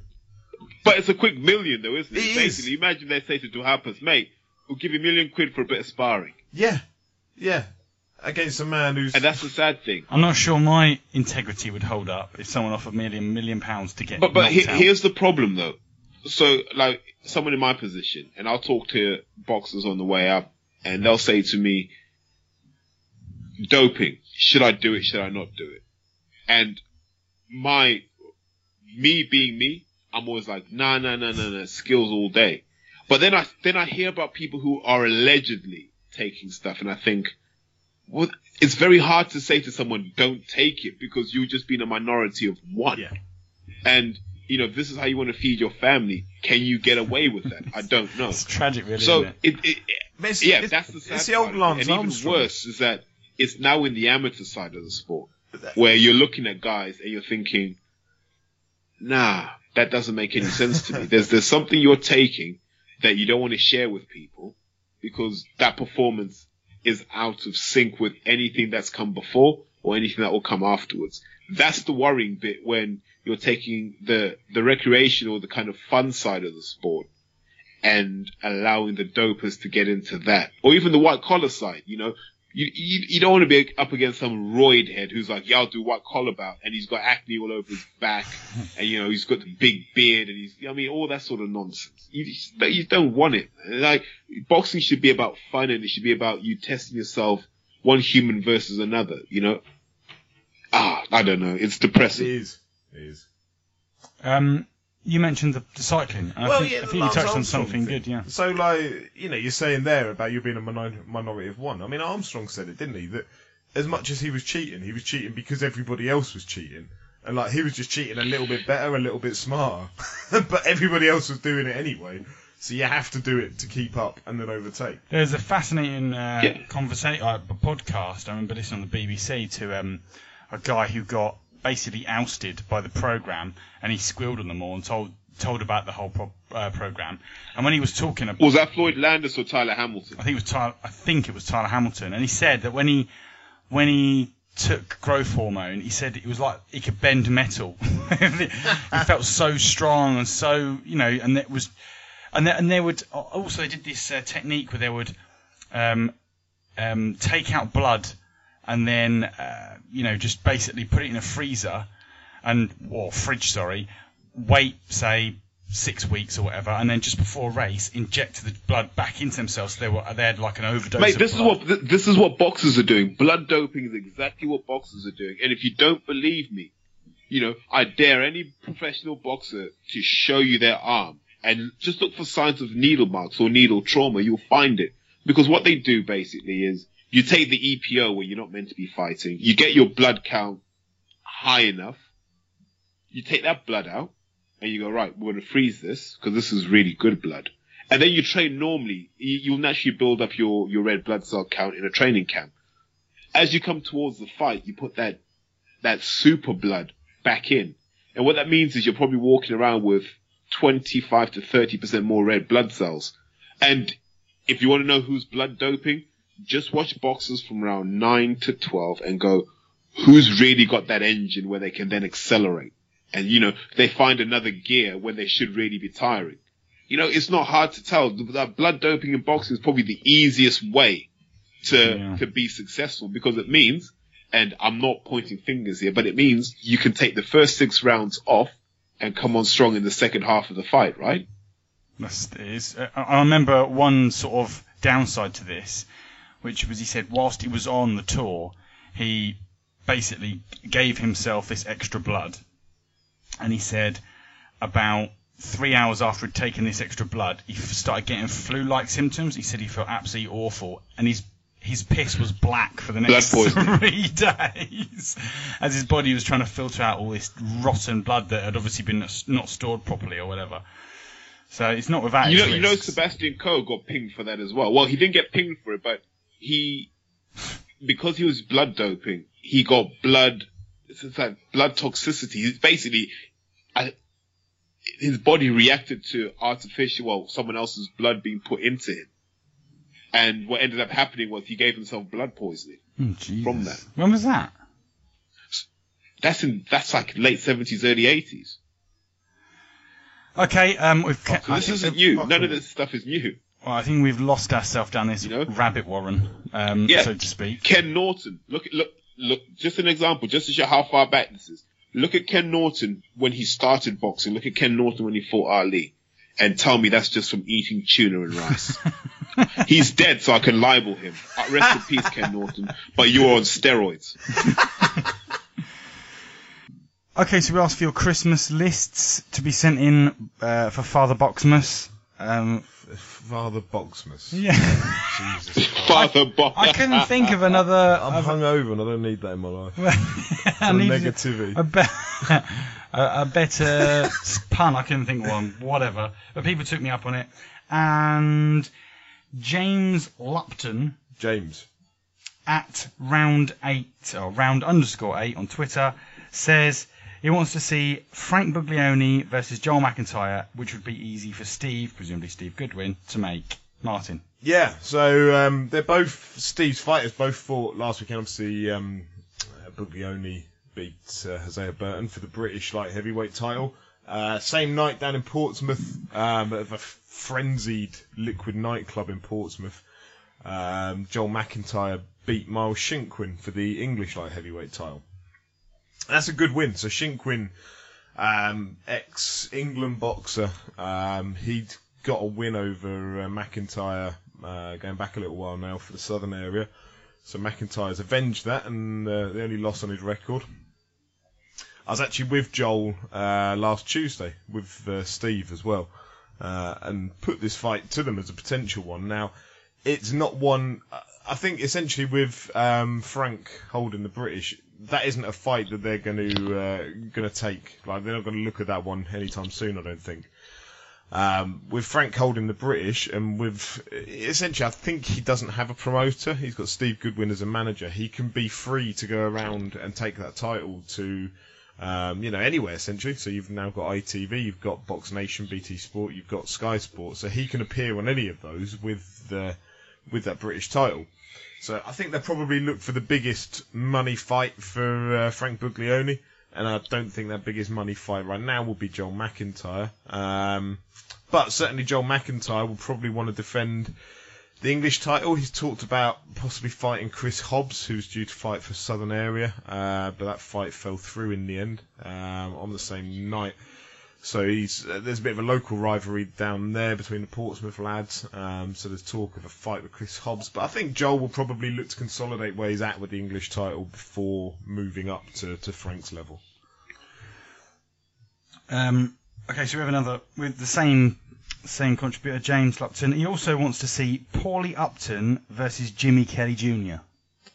But it's a quick million, though, isn't it? It is. Basically, imagine they say to Duhaupas, mate, we'll give you a million quid for a bit of sparring. Yeah, yeah. Against a man who's And that's the sad thing. I'm not sure my integrity would hold up if someone offered me a million pounds to get But but he, out. here's the problem though. So like someone in my position, and I'll talk to boxers on the way up, and they'll say to me, "Doping? Should I do it? Should I not do it?" And my me being me, I'm always like, "Nah, nah, nah, nah, nah, skills all day." But then I then I hear about people who are allegedly taking stuff, and I think, well, it's very hard to say to someone, "Don't take it," because you've just been a minority of one. Yeah. And you know, this is how you want to feed your family. Can you get away with that? I don't know. it's tragic, really. So isn't it? it, it, But it's- yeah, it's- that's the sad it's the old part. Lance And even worse is that it's now in the amateur side of the sport where you're looking at guys and you're thinking, nah, that doesn't make any sense to me. There's there's something you're taking that you don't want to share with people because that performance is out of sync with anything that's come before or anything that will come afterwards. That's the worrying bit when you're taking the the recreational, the kind of fun side of the sport and allowing the dopers to get into that, or even the white collar side. You know, you you, you don't want to be up against some roid head who's like, "Yeah, I'll do white collar bout," and he's got acne all over his back, and you know he's got the big beard, and he's I mean all that sort of nonsense. You just, you don't want it. Like boxing should be about fun, and it should be about you testing yourself, one human versus another. You know. Ah, I don't know. It's depressing. It is. Um, you mentioned the, the cycling. and I Well, think, yeah, I the think you Lance touched on Armstrong something thing. good, yeah. So, like, you know, you're saying there about you being a minority of one. I mean, Armstrong said it, didn't he? That as much as he was cheating, he was cheating because everybody else was cheating. And, like, he was just cheating a little bit better, a little bit smarter. but everybody else was doing it anyway. So you have to do it to keep up and then overtake. There's a fascinating uh, Yeah. conversation, uh, podcast. I remember listening on the BBC to um, a guy who got basically ousted by the program, and he squealed on them all and told told about the whole pro- uh, program. And when he was talking about, Was that Floyd Landis or Tyler Hamilton? I think it was Tyler, I think it was Tyler Hamilton, and he said that when he when he took growth hormone, he said it was like he could bend metal. he felt so strong and so you know, and it was, and they, and they would also they did this uh, technique where they would um, um, take out blood and then uh, you know just basically put it in a freezer and or fridge, sorry, wait say six weeks or whatever, and then just before a race inject the blood back into themselves. So they were they had like an overdose. Mate, of this is what th- this is what boxers are doing. Blood doping is exactly what boxers are doing. And if you don't believe me, you know, I dare any professional boxer to show you their arm and just look for signs of needle marks or needle trauma. You'll find it because what they do basically is you take the EPO where you're not meant to be fighting. You get your blood count high enough. You take that blood out and you go right. We're going to freeze this because this is really good blood and then you train normally, you, you'll naturally build up your, your red blood cell count in a training camp. As you come towards the fight, you put that, that super blood back in. And what that means is you're probably walking around with 25 to 30% more red blood cells. And if you want to know who's blood doping, just watch boxers from around 9 to 12 and go, who's really got that engine where they can then accelerate? And you know, they find another gear when they should really be tiring you know, it's not hard to tell. The- the Blood doping in boxing is probably the easiest way to Yeah. to be successful because it means, and I'm not pointing fingers here, but it means you can take the first six rounds off and come on strong in the second half of the fight, right? That's, it is. I remember one sort of downside to this, which was he said whilst he was on the tour, he basically gave himself this extra blood, and he said about three hours after he'd taken this extra blood, he started getting flu-like symptoms. He said he felt absolutely awful, and his his piss was black for the next three days, as his body was trying to filter out all this rotten blood that had obviously been not stored properly or whatever. So it's not without You know, you know. Sebastian Coe got pinged for that as well. Well, he didn't get pinged for it, but he, because he was blood doping, he got blood, it's like blood toxicity. He's basically, I, his body reacted to artificial, well, someone else's blood being put into him. And what ended up happening was he gave himself blood poisoning. Oh, from that. When was that? That's in, that's like late 70s, early 80s. Okay, um, we've. So this isn't new. None of this stuff is new. Well, I think we've lost ourselves down this You know? rabbit warren, um, Yeah. so to speak. Ken Norton. Look, look, look. Just an example, just to show how far back this is. Look at Ken Norton when he started boxing. Look at Ken Norton when he fought Ali, and tell me that's just from eating tuna and rice. He's dead, so I can libel him. Uh, Rest in peace, Ken Norton. But you're on steroids. Okay, so we asked for your Christmas lists to be sent in uh, for Father Boxmas. Um, Father Boxmas. yeah, Jesus Father Bob. I couldn't think of another. I'm of- hungover and I don't need that in my life. I For needed negativity. a, be- a, a better pun. I couldn't think of one. Whatever. But people took me up on it. And James Lupton James. at round eight or round underscore eight on Twitter says he wants to see Frank Buglioni versus Joel McIntyre, which would be easy for Steve, presumably Steve Goodwin, to make. Martin. Yeah, so um, they're both Steve's fighters. Both fought last weekend. Obviously, um, Buglioni beat uh, Hosea Burton for the British light heavyweight title. Uh, same night down in Portsmouth, um, a frenzied liquid nightclub in Portsmouth. Um, Joel McIntyre beat Miles Shinkwin for the English light heavyweight title. That's a good win. So Shinkwin, um, ex-England boxer, um, he'd got a win over uh, McIntyre uh, going back a little while now for the southern area. So McIntyre's avenged that, and uh, the only loss on his record. I was actually with Joel uh, last Tuesday with uh, Steve as well, uh, and put this fight to them as a potential one. Now, it's not one. I think essentially with um, Frank holding the British, that isn't a fight that they're going to uh, going to take. Like they're not going to look at that one anytime soon. I don't think. Um, with Frank holding the British, and with essentially, I think he doesn't have a promoter. He's got Steve Goodwin as a manager. He can be free to go around and take that title to, um, you know, anywhere essentially. So you've now got ITV, you've got Box Nation, BT Sport, you've got Sky Sport. So he can appear on any of those with the with that British title. So I think they'll probably look for the biggest money fight for uh, Frank Buglioni, and I don't think that biggest money fight right now will be Joel McIntyre. Um, but certainly Joel McIntyre will probably want to defend the English title. He's talked about possibly fighting Chris Hobbs, who's due to fight for Southern Area, uh, but that fight fell through in the end um, on the same night. So he's uh, there's a bit of a local rivalry down there between the Portsmouth lads. Um, so there's talk of a fight with Chris Hobbs, but I think Joel will probably look to consolidate where he's at with the English title before moving up to, to Frank's level. Um, okay, so we have another with the same same contributor, James Lupton. He also wants to see Paulie Upton versus Jimmy Kelly Jr.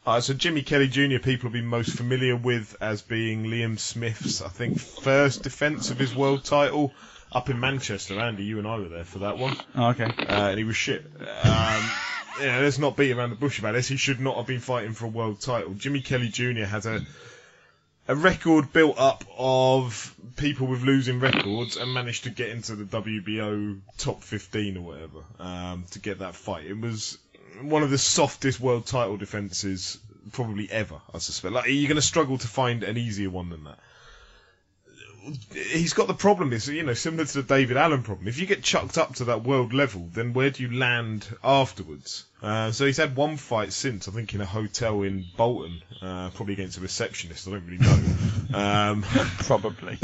Uh, so Jimmy Kelly Jr. people will be most familiar with as being Liam Smith's, I think, first defence of his world title up in Manchester. Andy, you and I were there for that one, Oh, okay. uh, and he was shit. Um, yeah, let's not beat around the bush about this. He should not have been fighting for a world title. Jimmy Kelly Jr. has a a record built up of people with losing records and managed to get into the WBO top 15 or whatever um, to get that fight. It was one of the softest world title defenses probably ever, I suspect. Like you're going to struggle to find an easier one than that. He's got the problem is you know similar to the David Allen problem. If you get chucked up to that world level, then where do you land afterwards? Uh, so he's had one fight since, I think, in a hotel in Bolton, uh, probably against a receptionist. I don't really know. um, Probably.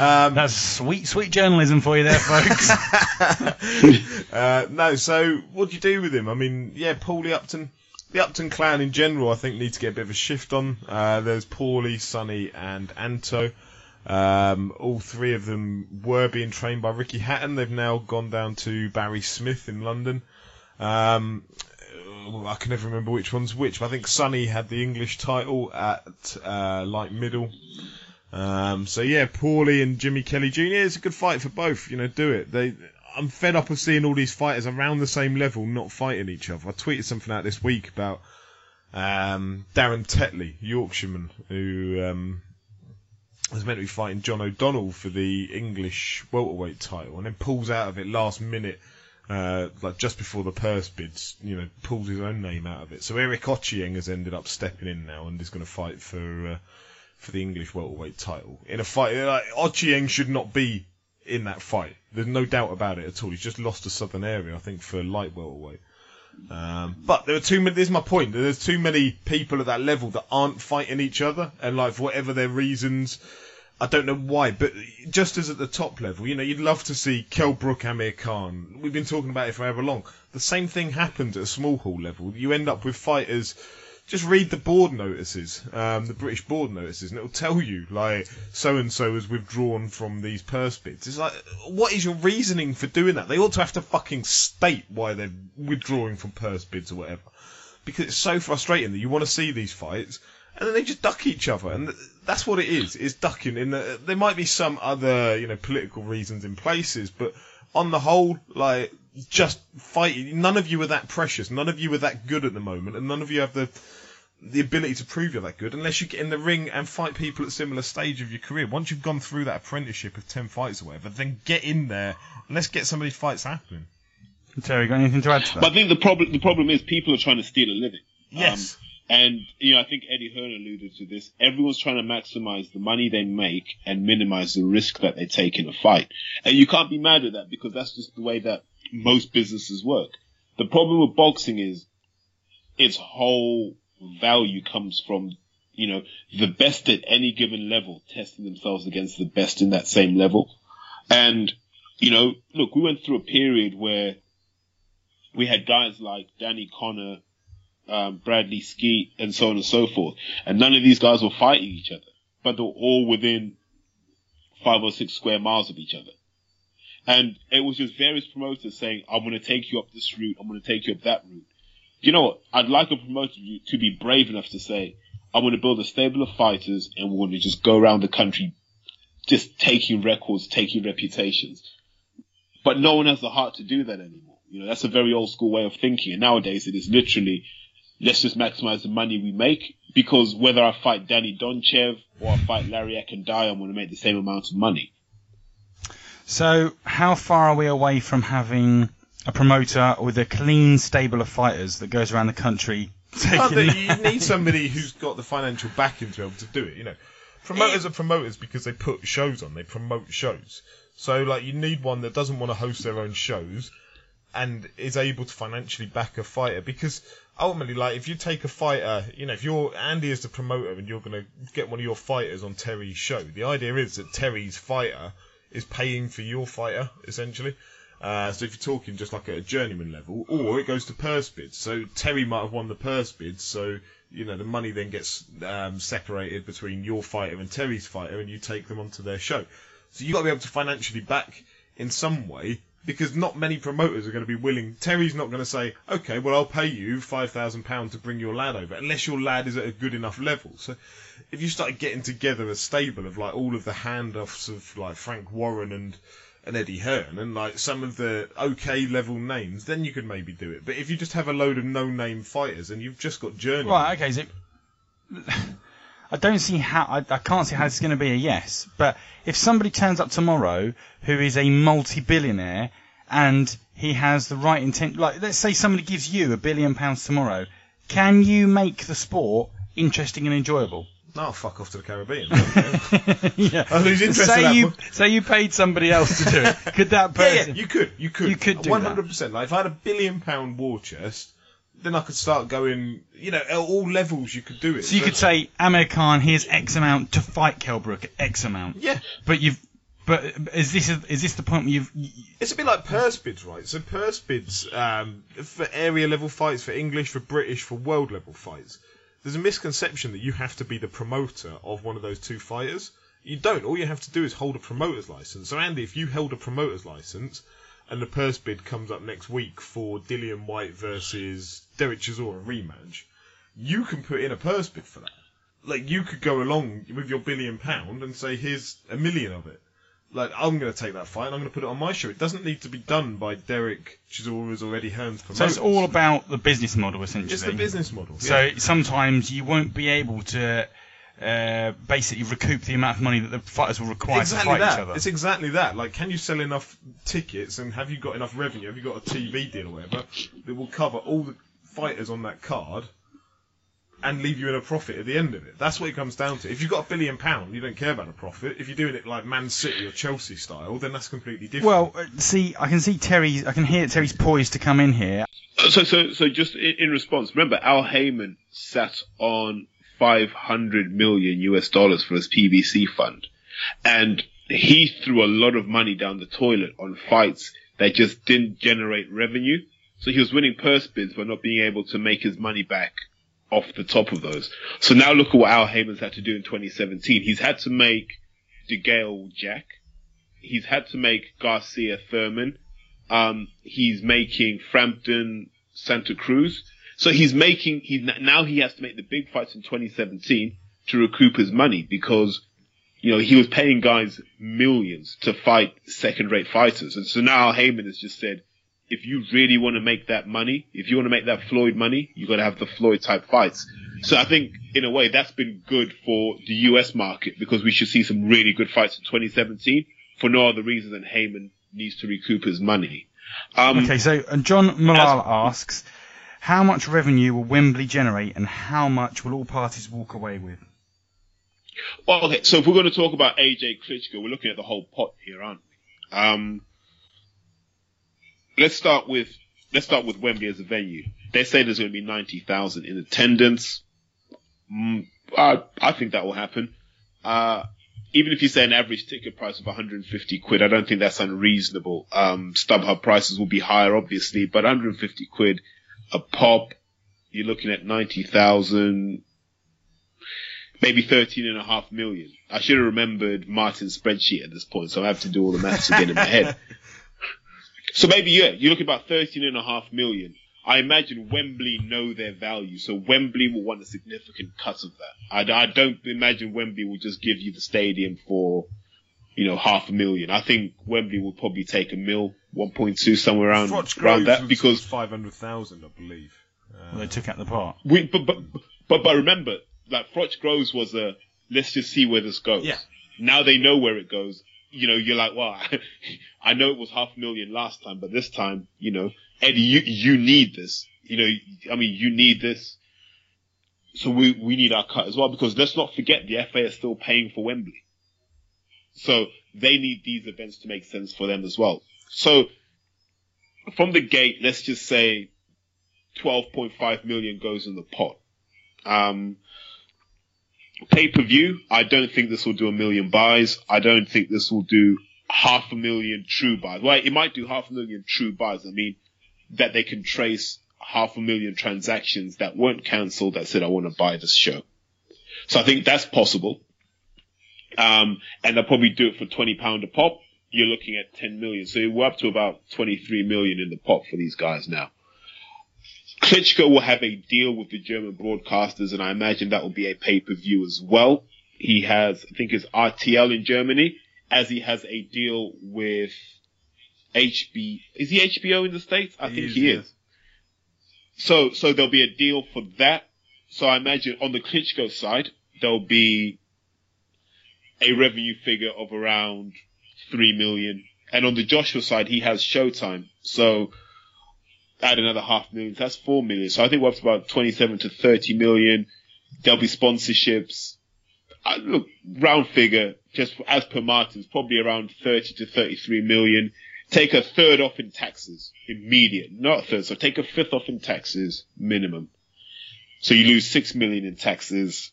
um, That's sweet, sweet journalism for you there, folks. uh, no, so what do you do with him? I mean, yeah, Paulie Upton, the Upton clan in general, I think need to get a bit of a shift on. Uh, there's Paulie, Sonny, and Anto. Um, all three of them were being trained by Ricky Hatton. They've now gone down to Barry Smith in London. Um, I can never remember which one's which, but I think Sonny had the English title at uh, light middle. Um, so yeah, Paulie and Jimmy Kelly Jr. is a good fight for both. You know, do it. They, I'm fed up of seeing all these fighters around the same level not fighting each other. I tweeted something out this week about um, Darren Tetley, Yorkshireman, who um, was meant to be fighting John O'Donnell for the English welterweight title, and then pulls out of it last minute. Uh, like just before the purse bids, you know, pulls his own name out of it. So Eric Ochieng has ended up stepping in now and is going to fight for uh, for the English welterweight title in a fight. Like, Ochieng should not be in that fight. There's no doubt about it at all. He's just lost to Southern Area, I think, for light welterweight. Um, but there are too many. This is my point. There's too many people at that level that aren't fighting each other, and like for whatever their reasons, I don't know why. But just as at the top level, you know, you'd love to see Kell Brook, Amir Khan. We've been talking about it for however long. The same thing happens at a small hall level. You end up with fighters just read the board notices, um, the British board notices, and it'll tell you like so and so has withdrawn from these purse bids. It's like, what is your reasoning for doing that? They ought to have to fucking state why they're withdrawing from purse bids or whatever, because it's so frustrating that you want to see these fights. And then they just duck each other, and that's what it is. It's ducking. In the, there might be some other, you know, political reasons in places, but on the whole, like just fighting. None of you are that precious. None of you are that good at the moment, and none of you have the the ability to prove you're that good unless you get in the ring and fight people at a similar stage of your career. Once you've gone through that apprenticeship of ten fights or whatever, then get in there and let's get some of these fights happening. Terry, got anything to add to that? But I think the problem the problem is people are trying to steal a living. Yes. Um, and you know, I think Eddie Hearn alluded to this. Everyone's trying to maximize the money they make and minimize the risk that they take in a fight. And you can't be mad at that because that's just the way that most businesses work. The problem with boxing is its whole value comes from, you know, the best at any given level testing themselves against the best in that same level. And, you know, look, we went through a period where we had guys like Danny Connor, um, Bradley Skeet, and so on and so forth. And none of these guys were fighting each other, but they were all within five or six square miles of each other. And it was just various promoters saying, I'm going to take you up this route, I'm going to take you up that route. You know what? I'd like a promoter to be brave enough to say, I'm going to build a stable of fighters and we're going to just go around the country just taking records, taking reputations. But no one has the heart to do that anymore. You know, that's a very old school way of thinking. And nowadays it is literally, let's just maximize the money we make because whether I fight Danny Donchev or I fight Larry Ekundayo, I'm going to make the same amount of money. So, how far are we away from having a promoter with a clean stable of fighters that goes around the country taking? Oh, the- you need somebody who's got the financial backing to be able to do it. You know, promoters are promoters because they put shows on. They promote shows. So like, you need one that doesn't want to host their own shows and is able to financially back a fighter because ultimately, like, if you take a fighter, you know, if you're Andy is the promoter and you're going to get one of your fighters on Terry's show, the idea is that Terry's fighter is paying for your fighter essentially. Uh, so if you're talking just like at a journeyman level, or it goes to purse bids. So Terry might have won the purse bids, so you know the money then gets um, separated between your fighter and Terry's fighter, and you take them onto their show. So you've got to be able to financially back in some way because not many promoters are going to be willing. Terry's not going to say, okay, well I'll pay you five thousand pounds to bring your lad over, unless your lad is at a good enough level. So if you started getting together a stable of like all of the handoffs of like Frank Warren and and Eddie Hearn and like some of the okay level names, then you could maybe do it. But if you just have a load of no name fighters and you've just got journey, Right, okay, so I don't see how I, I can't see how it's going to be a yes. But if somebody turns up tomorrow who is a multi-billionaire and he has the right intent, like let's say somebody gives you a billion pounds tomorrow, can you make the sport interesting and enjoyable? No, fuck off to the Caribbean. yeah. I lose oh, interest in say that you one. say you paid somebody else to do it. Could that yeah, person? yeah, you could, you could, You could do one hundred percent. Like if I had a billion pound war chest, then I could start going. You know, at all levels you could do it. so you could say, Amir Khan, here's X amount to fight Kell Brook at X amount. yeah, But you've. But is this is this the point where you've? You, It's a bit like purse bids, right? So purse bids um, for area level fights, for English, for British, for world level fights. There's a misconception that you have to be the promoter of one of those two fighters. You don't. All you have to do is hold a promoter's license. So Andy, if you held a promoter's license and the purse bid comes up next week for Dillian Whyte versus Derek Chisora rematch, you can put in a purse bid for that. Like you could go along with your billion pound and say, "Here's a million of it." Like I'm going to take that fight and I'm going to put it on my show. It doesn't need to be done by Derek Chisora's already Eddie Hearn's so it's all about the business model essentially. It's the business model. So yeah. sometimes you won't be able to uh, basically recoup the amount of money that the fighters will require exactly to fight that. each other. It's exactly that. Like, can you sell enough tickets and have you got enough revenue? Have you got a TV deal or whatever that will cover all the fighters on that card and leave you in a profit at the end of it? That's what it comes down to. If you've got a billion pound, you don't care about a profit. If you're doing it like Man City or Chelsea style, then that's completely different. Well, uh, see, I can see Terry. I can hear Terry's poised to come in here. So, so, so just in, in response, remember Al Haymon sat on 500 million US dollars for his PBC fund. And he threw a lot of money down the toilet on fights that just didn't generate revenue. So he was winning purse bids, but not being able to make his money back off the top of those. So now look at what Al Haymon's had to do in 2017. He's had to make DeGale Jack. He's had to make Garcia Thurman. Um, he's making Frampton Santa Cruz. So he's making, he, now he has to make the big fights in 2017 to recoup his money because, you know, he was paying guys millions to fight second rate fighters. And so now Haymon has just said, if you really want to make that money, if you want to make that Floyd money, you've got to have the Floyd type fights. So I think in a way that's been good for the US market because we should see some really good fights in 2017 for no other reason than Haymon needs to recoup his money. Um, Okay, so and John Malala asks, how much revenue will Wembley generate, and how much will all parties walk away with? Well, okay, so if we're going to talk about AJ Klitschko, we're looking at the whole pot here, aren't we? Um, let's start with let's start with Wembley as a venue. They say there's going to be ninety thousand in attendance. Mm, I, I think that will happen. Uh, even if you say an average ticket price of 150 quid, I don't think that's unreasonable. Um, StubHub prices will be higher, obviously, but 150 quid a pop, you're looking at 90,000, maybe 13 and a half million. I should have remembered Martin's spreadsheet at this point, so I have to do all the maths again in my head. So maybe, yeah, you're looking about 13 and a half million. I imagine Wembley know their value, so Wembley will want a significant cut of that. I, I don't imagine Wembley will just give you the stadium for, you know, half a million. I think Wembley will probably take a mil, 1.2, somewhere around, around Groves that, was because 500,000, I believe. Uh, well, they took out the part. we, but, but, but, but remember, like, Froch Groves was a, let's just see where this goes. Yeah. Now they know where it goes. You know, you're like, well, I know it was half a million last time, but this time, you know, Eddie, you, you need this. You know, I mean, you need this. So we, we need our cut as well, because let's not forget the FA is still paying for Wembley. So they need these events to make sense for them as well. So from the gate, let's just say 12.5 million goes in the pot. Um, pay per view, I don't think this will do a million buys. I don't think this will do half a million true buys. Well, it might do half a million true buys. I mean, that they can trace half a million transactions that weren't cancelled that said, I want to buy this show. So I think that's possible. Um, and they'll probably do it for 20 pound a pop. You're looking at 10 million. So we're up to about 23 million in the pot for these guys now. Klitschko will have a deal with the German broadcasters, and I imagine that will be a pay-per-view as well. He has, I think, it's RTL in Germany, as he has a deal with HB. Is he HBO in the states? I He think is, he is. So, so there'll be a deal for that. So I imagine on the Klitschko side, there'll be a revenue figure of around three million, and on the Joshua side, he has Showtime. So add another half million. That's four million. So I think we're up to about 27 to 30 million. There'll be sponsorships. uh, look, round figure, just as per Martins, probably around 30 to 33 million. Take a third off in taxes, immediate, not a third, so take a fifth off in taxes, minimum. So you lose 6 million in taxes.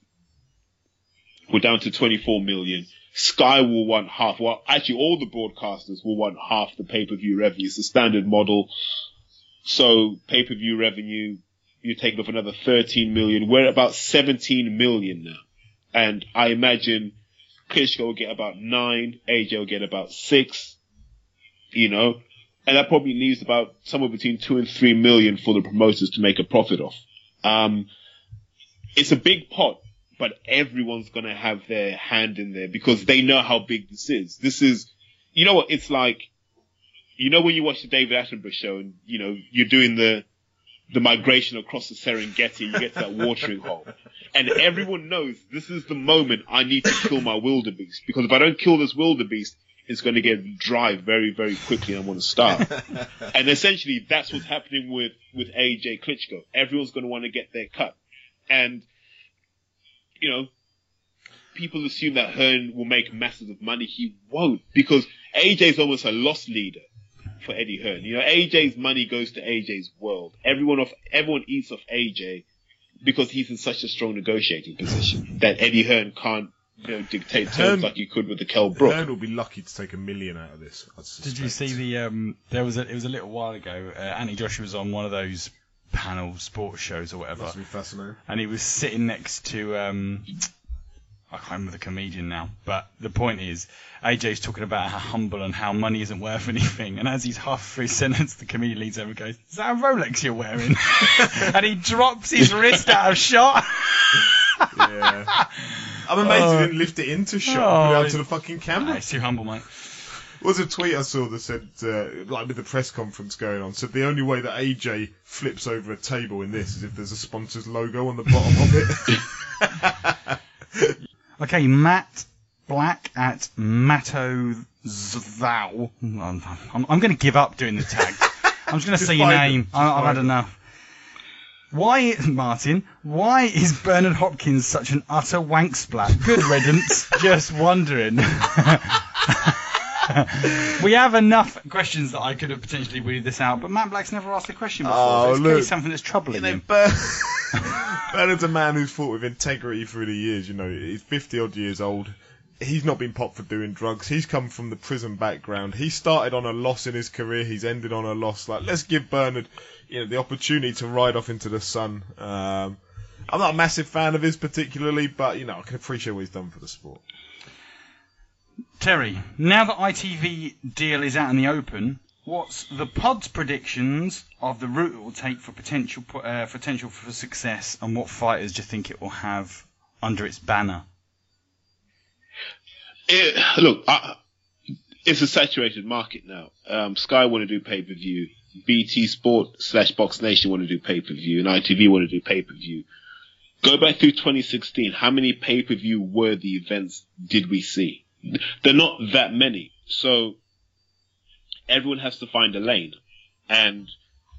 We're down to 24 million. Sky will want half. Well, actually, all the broadcasters will want half the pay-per-view revenue. It's the standard model. So pay-per-view revenue, you're taking off another 13 million. We're at about 17 million now. And I imagine Klitschko will get about nine, AJ will get about six, you know, and that probably leaves about somewhere between two and three million for the promoters to make a profit off. Um, it's a big pot, but everyone's gonna have their hand in there because they know how big this is. This is, you know what, it's like, you know when you watch the David Attenborough show and, you know, you're doing the, the migration across the Serengeti, you get to that watering hole. And everyone knows this is the moment I need to kill my wildebeest because if I don't kill this wildebeest, it's going to get dry very, very quickly and I'm going to starve. and essentially that's what's happening with, with AJ Klitschko. Everyone's going to want to get their cut. And, you know, people assume that Hearn will make masses of money. He won't because AJ's almost a lost leader for Eddie Hearn. You know, AJ's money goes to AJ's world. Everyone off, everyone eats off AJ because he's in such a strong negotiating position that Eddie Hearn can't, you know, dictate terms Hearn- like you could with the Kell Brook. Hearn will be lucky to take a million out of this. I Did you see the? Um, there was a, it was a little while ago. Uh, Anthony Joshua was on one of those panel sports shows or whatever, Must be fascinating. and he was sitting next to. Um, I can't remember the comedian now, but the point is, AJ's talking about how humble and how money isn't worth anything, and as he's half through his sentence, the comedian leads over and goes, "Is that a Rolex you're wearing?" and he drops his wrist out of shot. Yeah. I'm amazed Oh. he didn't lift it into shot Oh, and put it out it- to the fucking Nah, camera. he's too humble, mate. Was a tweet I saw that said, uh, like with the press conference going on, said the only way that AJ flips over a table in this is if there's a sponsor's logo on the bottom of it. Okay, Matt Black at Matto. I'm, I'm, I'm going to give up doing the tag. I'm just going to say your name. I, I've had them. enough. Why, Martin? Why is Bernard Hopkins such an utter wank splat? Good riddance. just wondering. we have enough questions that I could have potentially weeded this out, but Matt Black's never asked a question before. Oh, so it's clearly look. something that's troubling You know, him. Ber- Bernard's a man who's fought with integrity through the years. You know, he's 50 odd years old. He's not been popped for doing drugs. He's come from the prison background. He started on a loss in his career. He's ended on a loss. Like, let's give Bernard, you know, the opportunity to ride off into the sun. Um, I'm not a massive fan of his particularly, but you know, I can appreciate what he's done for the sport. Terry, now that ITV deal is out in the open, what's the pod's predictions of the route it will take for potential uh, potential for success, and what fighters do you think it will have under its banner? It, look, I, it's a saturated market now. Um, Sky want to do pay per view. BT Sport slash Box Nation want to do pay per view, and ITV want to do pay per view. Go back through 2016. How many pay per view worthy events did we see? They're not that many. So everyone has to find a lane. And,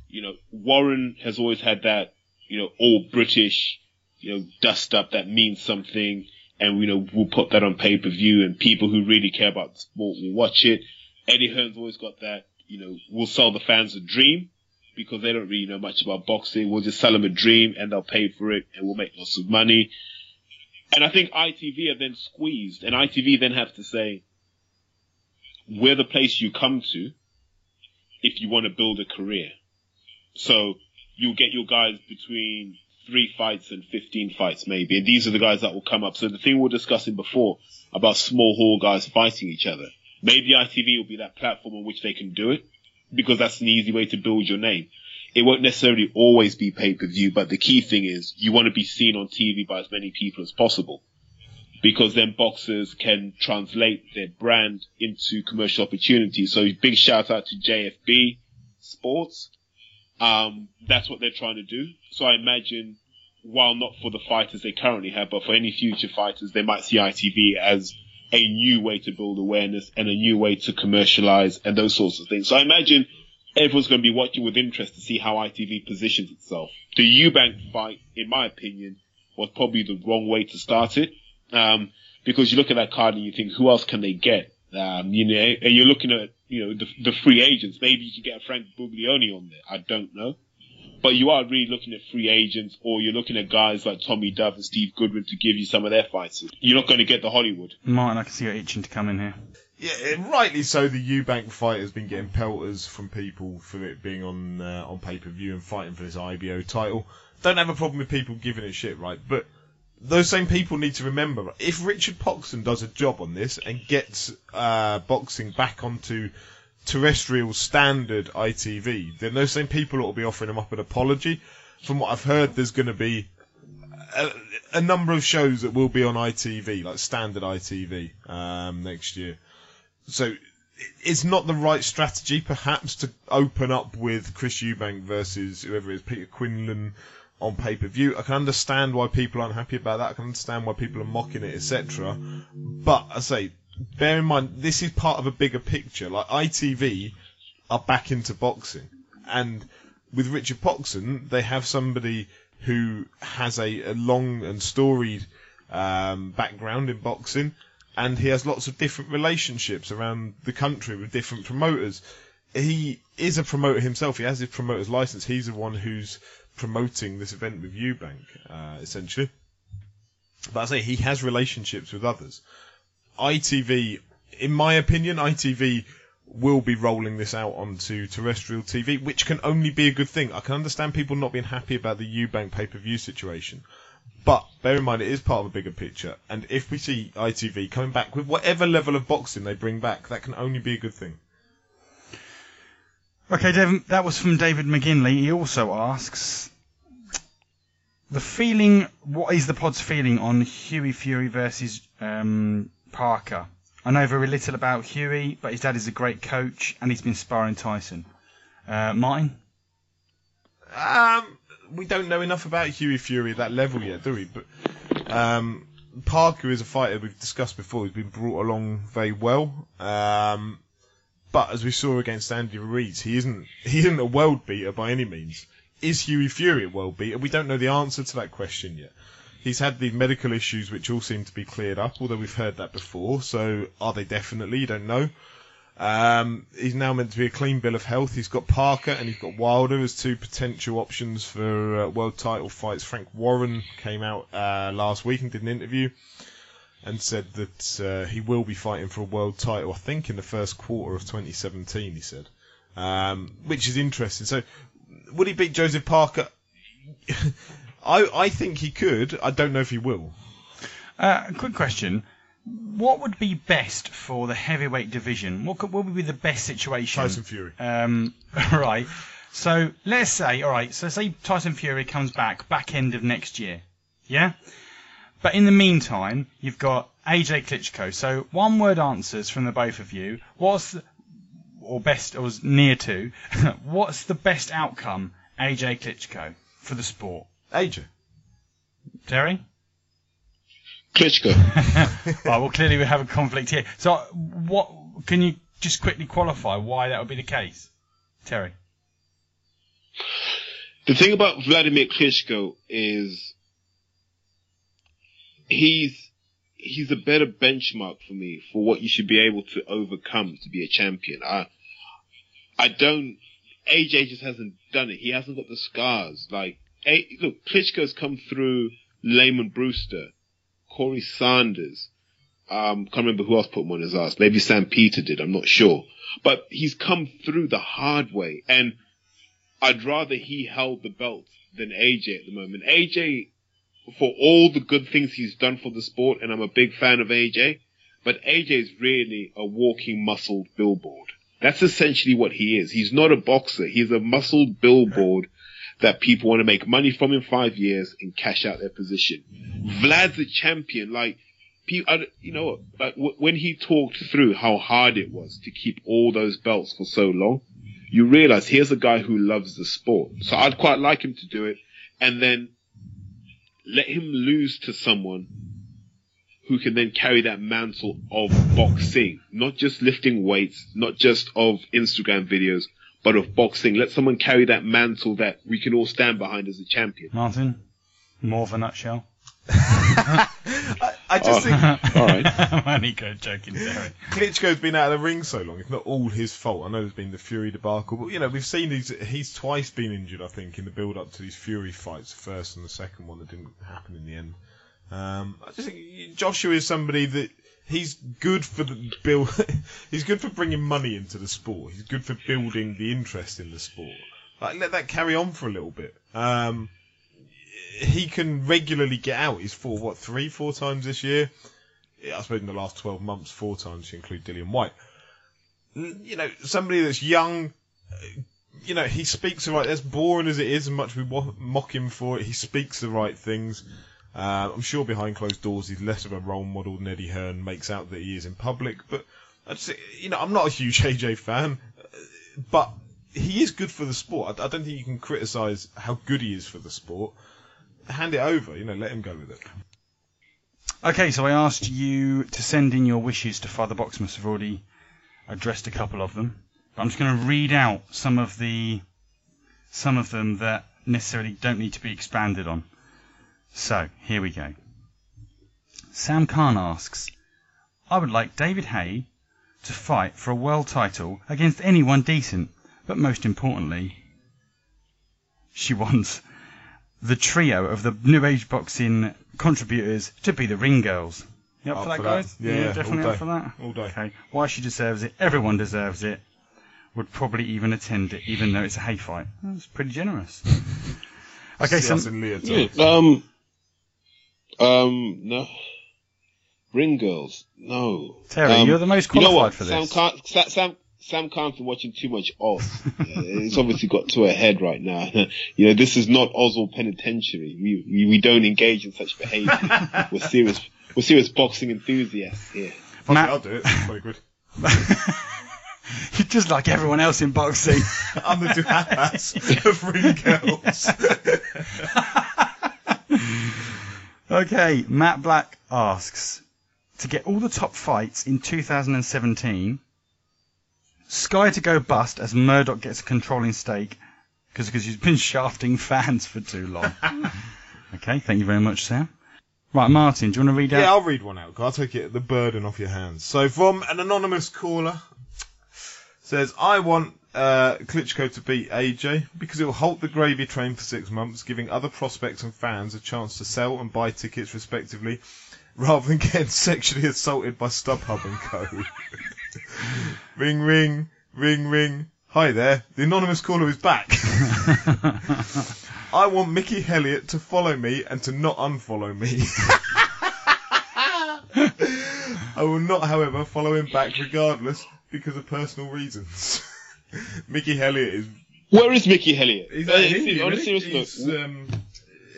you know, Warren has always had that, you know, all British, you know, dust up that means something. And, you know, we'll put that on pay per view and people who really care about the sport will watch it. Eddie Hearn's always got that, you know, we'll sell the fans a dream because they don't really know much about boxing. We'll just sell them a dream and they'll pay for it and we'll make lots of money. And I think ITV are then squeezed and ITV then have to say, we're the place you come to if you want to build a career. So you'll get your guys between three fights and 15 fights maybe. And these are the guys that will come up. So the thing we we're discussing before about small hall guys fighting each other, maybe ITV will be that platform on which they can do it because that's an easy way to build your name. It won't necessarily always be pay per view, but the key thing is you want to be seen on TV by as many people as possible because then boxers can translate their brand into commercial opportunities. So big shout out to JFB Sports. Um, that's what they're trying to do. So I imagine while not for the fighters they currently have, but for any future fighters, they might see ITV as a new way to build awareness and a new way to commercialize and those sorts of things. So I imagine everyone's going to be watching with interest to see how ITV positions itself. The Eubank fight, in my opinion, was probably the wrong way to start it. Um, because you look at that card and you think, who else can they get? Um, you know, and you're looking at you know the, the free agents. Maybe you can get a Frank Buglioni on there. I don't know, but you are really looking at free agents, or you're looking at guys like Tommy Dove and Steve Goodwin to give you some of their fights. You're not going to get the Hollywood. Martin, I can see you're itching to come in here. Yeah, rightly so. The Eubank fight has been getting pelters from people for it being on uh, on pay per view and fighting for this IBO title. Don't have a problem with people giving it shit, right? But those same people need to remember if Richard Poxon does a job on this and gets uh, boxing back onto terrestrial standard ITV, then those same people to be offering him up an apology. From what I've heard, there's going to be a, a number of shows that will be on ITV, like standard ITV, um, next year. So it's not the right strategy, perhaps, to open up with Chris Eubank versus whoever it is, Peter Quinlan on pay per view. I can understand why people aren't happy about that. I can understand why people are mocking it, etc. But I say, bear in mind, this is part of a bigger picture. Like ITV are back into boxing, and with Richard Poxon, they have somebody who has a, a long and storied um, background in boxing, and he has lots of different relationships around the country with different promoters. He is a promoter himself. He has his promoter's license. He's the one who's promoting this event with Eubank, uh, essentially. But I say he has relationships with others. ITV, in my opinion, ITV will be rolling this out onto terrestrial TV, which can only be a good thing. I can understand people not being happy about the Eubank pay-per-view situation. But bear in mind, it is part of a bigger picture, and if we see ITV coming back with whatever level of boxing they bring back, that can only be a good thing. Okay, Devin, that was from David McGinley. He also asks the feeling. What is the pod's feeling on Hughie Fury versus um, Parker? I know very little about Hughie, but his dad is a great coach, and he's been sparring Tyson. Uh, Martin, Um, we don't know enough about Hughie Fury at that level yet, do we? But um, Parker is a fighter we've discussed before. He's been brought along very well. Um, but as we saw against Andy Ruiz, he isn't he isn't a world beater by any means. Is Hughie Fury a world beater? We don't know the answer to that question yet. He's had these medical issues which all seem to be cleared up, although we've heard that before. So are they definitely? You don't know. Um, he's now meant to be a clean bill of health. He's got Parker and he's got Wilder as two potential options for uh, world title fights. Frank Warren came out uh, last week and did an interview and said that uh, he will be fighting for a world title. I think in the first quarter of 2017. He said, um, which is interesting. So, would he beat Joseph Parker? I I think he could. I don't know if he will. uh, quick question: What would be best for the heavyweight division? What could, what would be the best situation? Tyson Fury. Um, right. So let's say, all right. So say Tyson Fury comes back back end of next year, yeah. But in the meantime, you've got AJ Klitschko. So one word answers from the both of you. What's the, or best or near to? what's the best outcome AJ Klitschko for the sport? AJ. Terry. Klitschko. right, well, clearly we have a conflict here. So, what can you just quickly qualify why that would be the case, Terry? The thing about Vladimir Klitschko is he's he's a better benchmark for me for what you should be able to overcome to be a champion. I I don't AJ just hasn't done it. He hasn't got the scars. Like a, look, Klitschko's come through Lamon Brewster, Corrie Sanders. Um, can't remember who else put him on his ass. Maybe Sam Peter did. I'm not sure. But he's come through the hard way and I'd rather he held the belt than AJ at the moment. AJ, for all the good things he's done for the sport, and I'm a big fan of AJ, but AJ is really a walking muscled billboard. That's essentially what he is. He's not a boxer. He's a muscled billboard that people want to make money from in five years and cash out their position. Vlad's a champion. Like, you know, when he talked through how hard it was to keep all those belts for so long, you realize here's a guy who loves the sport. So I'd quite like him to do it and then let him lose to someone who can then carry that mantle of boxing, not just lifting weights, not just of Instagram videos, but of boxing. Let someone carry that mantle that we can all stand behind as a champion. Martin, more of a nutshell. I, I just think All right. I'm only go- joking, Derek. Klitschko's been out of the ring so long. It's not all his fault. I know there's been the Fury debacle, but you know we've seen he's he's twice been injured. I think in the build up to these Fury fights, the first and the second one that didn't happen in the end. Um, I just think Joshua is somebody that he's good for the build. he's good for bringing money into the sport. He's good for building the interest in the sport. Like let that carry on for a little bit. Um, he can regularly get out. He's fought what three, four times this year. I suppose in the last twelve months, four times you include Dillian Whyte. You know, somebody that's young. uh, You know, he speaks the right. As boring as it is, and much we mock him for it, he speaks the right things. Uh, I'm sure behind closed doors he's less of a role model than Eddie Hearn makes out that he is in public. But I'd say, you know, I'm not a huge AJ fan, but he is good for the sport. I, I don't think you can criticise how good he is for the sport. Hand it over, you know, let him go with it. Okay, so I asked you to send in your wishes to Father Boxmas. I've already addressed a couple of them. But I'm just going to read out some of the some of them that necessarily don't need to be expanded on. So here we go. Sam Khan asks, I would like David Haye to fight for a world title against anyone decent, but most importantly, she wants the trio of the New Age Boxing contributors to be the Ring Girls. You up Up for that, for that. guys? Yeah, yeah, definitely up for that. All day. Okay. Why she deserves it? Everyone deserves it. Would probably even attend it, even though it's a Haye fight. That's pretty generous. Okay, See so us in leotards. Yeah, um, um, no. Ring girls, no. Terry, Um, you're the most you know qualified what? for Sam this. Khan, Sa- Sam, Sam Khan's been watching too much Oz. It's obviously got to a head right now. you know, this is not Oswald Penitentiary. We, we, we don't engage in such behaviour. we're serious, we're serious boxing enthusiasts here. Fuck Matt- it, I'll do it. It's Very good. You're just like everyone else in boxing. I'm the Duhaupas of ring girls. Okay, Matt Black asks to get all the top fights in 2017. Sky to go bust as Murdoch gets a controlling stake because because he's been shafting fans for too long. okay, thank you very much, Sam. Right, Martin, do you want to read out? yeah. I'll read one out. I'll take it the burden off your hands. So from an anonymous caller says, I want uh, Klitschko to beat AJ because it will halt the gravy train for six months, giving other prospects and fans a chance to sell and buy tickets respectively, rather than getting sexually assaulted by StubHub and Co. ring, ring, ring, ring. Hi there, the anonymous caller is back. I want Mickey Elliott to follow me and to not unfollow me. I will not, however, follow him back regardless because of personal reasons. Mickey Elliott is. Where is Mickey Elliott? He's Uh, at see, Hindi, on a serious note, um,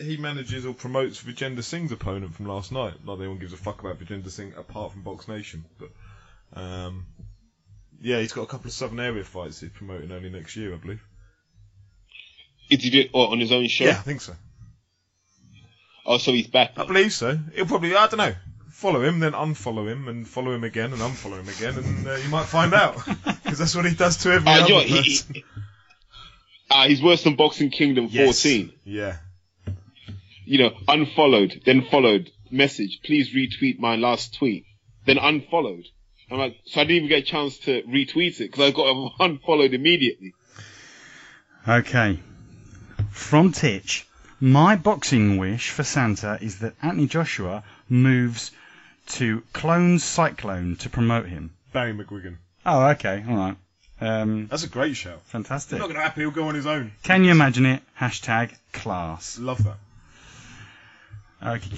he manages or promotes Vijender Singh's opponent from last night. Not that anyone gives a fuck about Vijender Singh apart from Box Nation, but um, yeah, he's got a couple of Southern area fights he's promoting early next year, I believe. is he do it on his own show? Yeah, I think so. Oh, so he's back. I believe so. He'll probably, I don't know, follow him, then unfollow him, and follow him again, and unfollow him again, and uh, you might find out. Because that's what he does to every Uh, other you know he- person. he- Ah, he's worse than Boxing Kingdom Yes. 14. Yeah. You know, unfollowed, then followed, message, please retweet my last tweet, then unfollowed. I'm like, so I didn't even get a chance to retweet it because I got unfollowed immediately. Okay. From Titch, my boxing wish for Santa is that Anthony Joshua moves to Clones Cyclone to promote him. Barry McGuigan. Oh, okay, all right. Um, That's a great show. fantastic. I'm not going to happen, he'll go on his own. Can you imagine it? Hashtag class. Love that. Okay.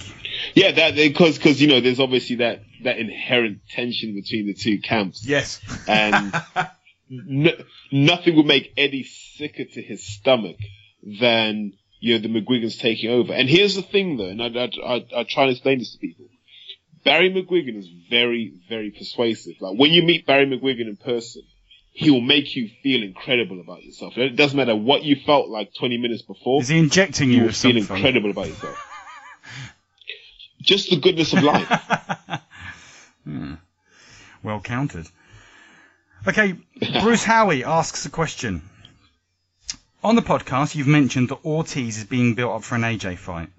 Yeah, that because because you know there's obviously that that inherent tension between the two camps, Yes. and n- nothing would make Eddie sicker to his stomach than you know the McGuigans taking over. And here's the thing, though, and I, I, I, I try and explain this to people. Barry McGuigan is very, very persuasive. Like when you meet Barry McGuigan in person, he will make you feel incredible about yourself. It doesn't matter what you felt like 20 minutes before. Is he injecting you you with feel something? incredible about yourself. Just the goodness of life. Hmm. Well counted. Okay, Bruce Howie asks a question. On the podcast, you've mentioned that Ortiz is being built up for an AJ fight.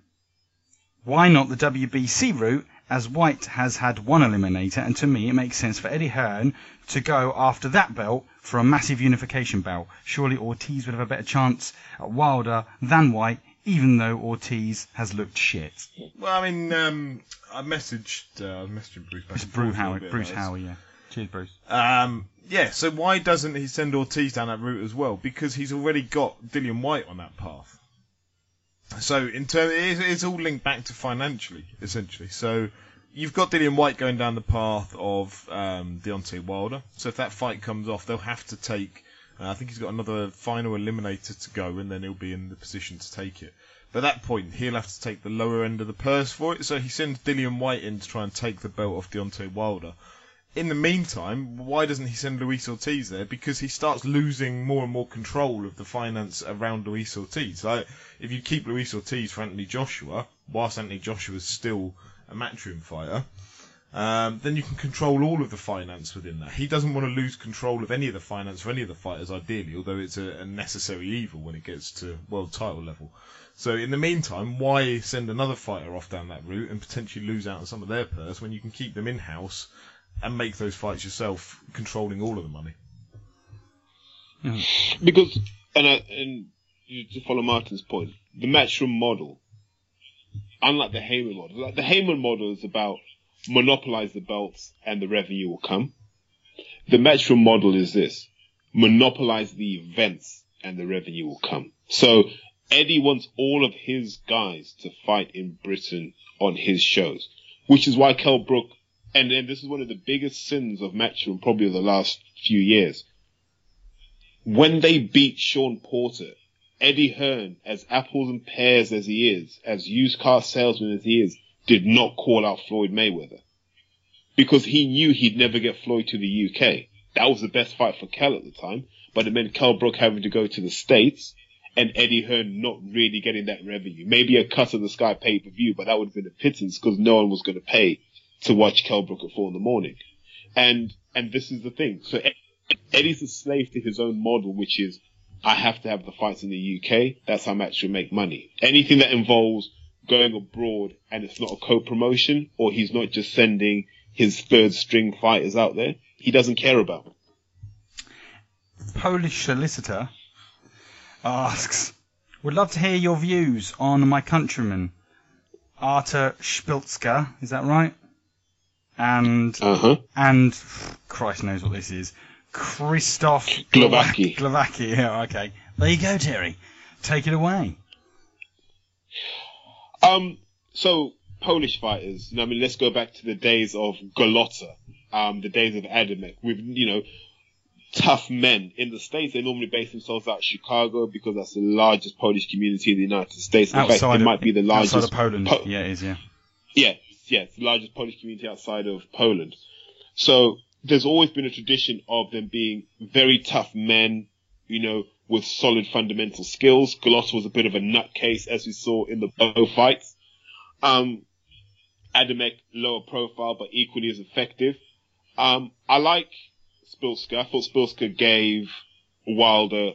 Why not the WBC route as Whyte has had one eliminator, and to me it makes sense for Eddie Hearn to go after that belt for a massive unification belt. Surely Ortiz would have a better chance at Wilder than Whyte, even though Ortiz has looked shit. Well, I mean, um, I messaged, uh, I was messaging Bruce back It's Bruce forth a little Howard, Bruce. Howard, yeah. Cheers, Bruce. Um, yeah, so why doesn't he send Ortiz down that route as well? Because he's already got Dillian Whyte on that path. So in terms, it's, it's all linked back to financially, essentially. So you've got Dillian Whyte going down the path of um, Deontay Wilder. So if that fight comes off, they'll have to take. Uh, I think he's got another final eliminator to go, and then he'll be in the position to take it. But at that point, he'll have to take the lower end of the purse for it. So he sends Dillian Whyte in to try and take the belt off Deontay Wilder. In the meantime, why doesn't he send Luis Ortiz there? Because he starts losing more and more control of the finance around Luis Ortiz. Like, if you keep Luis Ortiz for Anthony Joshua, whilst Anthony Joshua is still a matchroom fighter, um, then you can control all of the finance within that. He doesn't want to lose control of any of the finance for any of the fighters, ideally, although it's a, a necessary evil when it gets to world title level. So in the meantime, why send another fighter off down that route and potentially lose out on some of their purse when you can keep them in house and make those fights yourself, controlling all of the money? Hmm. Because, and, I, and to follow Martin's point, the matchroom model, unlike the Haymon model, like the Haymon model is about monopolize the belts and the revenue will come. The matchroom model is this: monopolize the events and the revenue will come. So Eddie wants all of his guys to fight in Britain on his shows, which is why Kell Brook, and, and this is one of the biggest sins of Matchroom probably of the last few years. When they beat Shawn Porter, Eddie Hearn, as apples and pears as he is, as used car salesman as he is, did not call out Floyd Mayweather. Because he knew he'd never get Floyd to the UK. That was the best fight for Kell at the time, but it meant Kell Brook having to go to the States and Eddie Hearn not really getting that revenue. Maybe a cut of the sky pay per view, but that would have been a pittance because no one was going to pay to watch Kell Brook at four in the morning. And, and this is the thing. So Eddie's a slave to his own model, which is I have to have the fights in the UK. That's how Match will make money. Anything that involves going abroad and it's not a co-promotion or he's not just sending his third string fighters out there, he doesn't care about. Polish solicitor asks, would love to hear your views on my countryman, Artur Spiltzka, is that right? And, Uh huh. and, Christ knows what this is, Christoph Glowacki. Glowacki, yeah, okay. There you go, Terry. Take it away. Um, so Polish fighters, you know, I mean, let's go back to the days of Golota, um, the days of Adamek, with you know, tough men in the states. They normally base themselves out of Chicago because that's the largest Polish community in the United States. In fact, Outside it of, might be the largest. outside of Poland. Po- yeah, it is, yeah. yeah, yeah, it's the largest Polish community outside of Poland. So there's always been a tradition of them being very tough men, you know, with solid fundamental skills. Golota was a bit of a nutcase, as we saw in the Bowe fights. Um, Adamek, lower profile, but equally as effective. Um, I like Szpilka. I thought Szpilka gave Wilder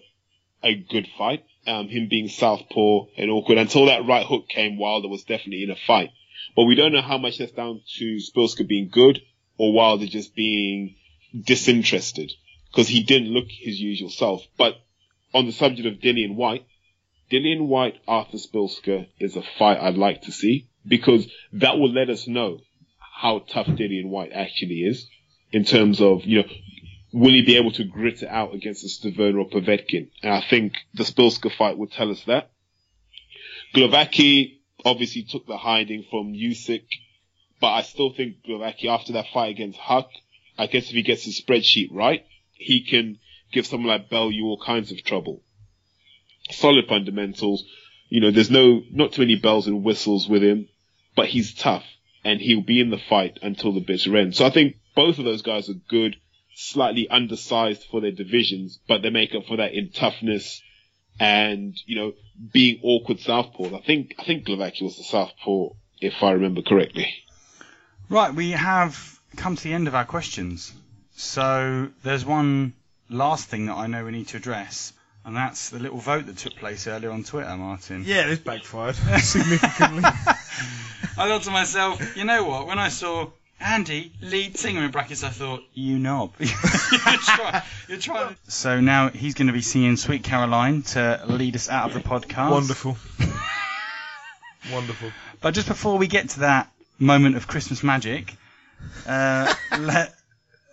a good fight. Um, him being southpaw and awkward. Until that right hook came, Wilder was definitely in a fight. But we don't know how much that's down to Szpilka being good or Wilder just being disinterested because he didn't look his usual self. But on the subject of Dillian Whyte, Dillian Whyte Arthur Szpilka is a fight I'd like to see because that will let us know how tough Dillian Whyte actually is in terms of, you know, will he be able to grit it out against a Stiverne or Povetkin? And I think the Szpilka fight would tell us that. Glowacki obviously took the hiding from Usyk, but I still think Glowacki after that fight against Huck, I guess if he gets his spreadsheet right, he can give someone like Bellew all kinds of trouble. Solid fundamentals. You know, there's no, not too many bells and whistles with him, but he's tough and he'll be in the fight until the bitter end. So I think both of those guys are good, slightly undersized for their divisions, but they make up for that in toughness and, you know, being awkward southpaws. I think, I think Glowacki was the southpaw, if I remember correctly. Right, we have come to the end of our questions. So there's one last thing that I know we need to address. And that's the little vote that took place earlier on Twitter, Martin. Yeah, this backfired significantly. I thought to myself, you know what? When I saw Andy, lead singer in brackets, I thought, you knob. you're, trying, you're trying. So now he's going to be singing Sweet Caroline to lead us out of the podcast. Wonderful. Wonderful. But just before we get to that moment of Christmas magic, uh, let,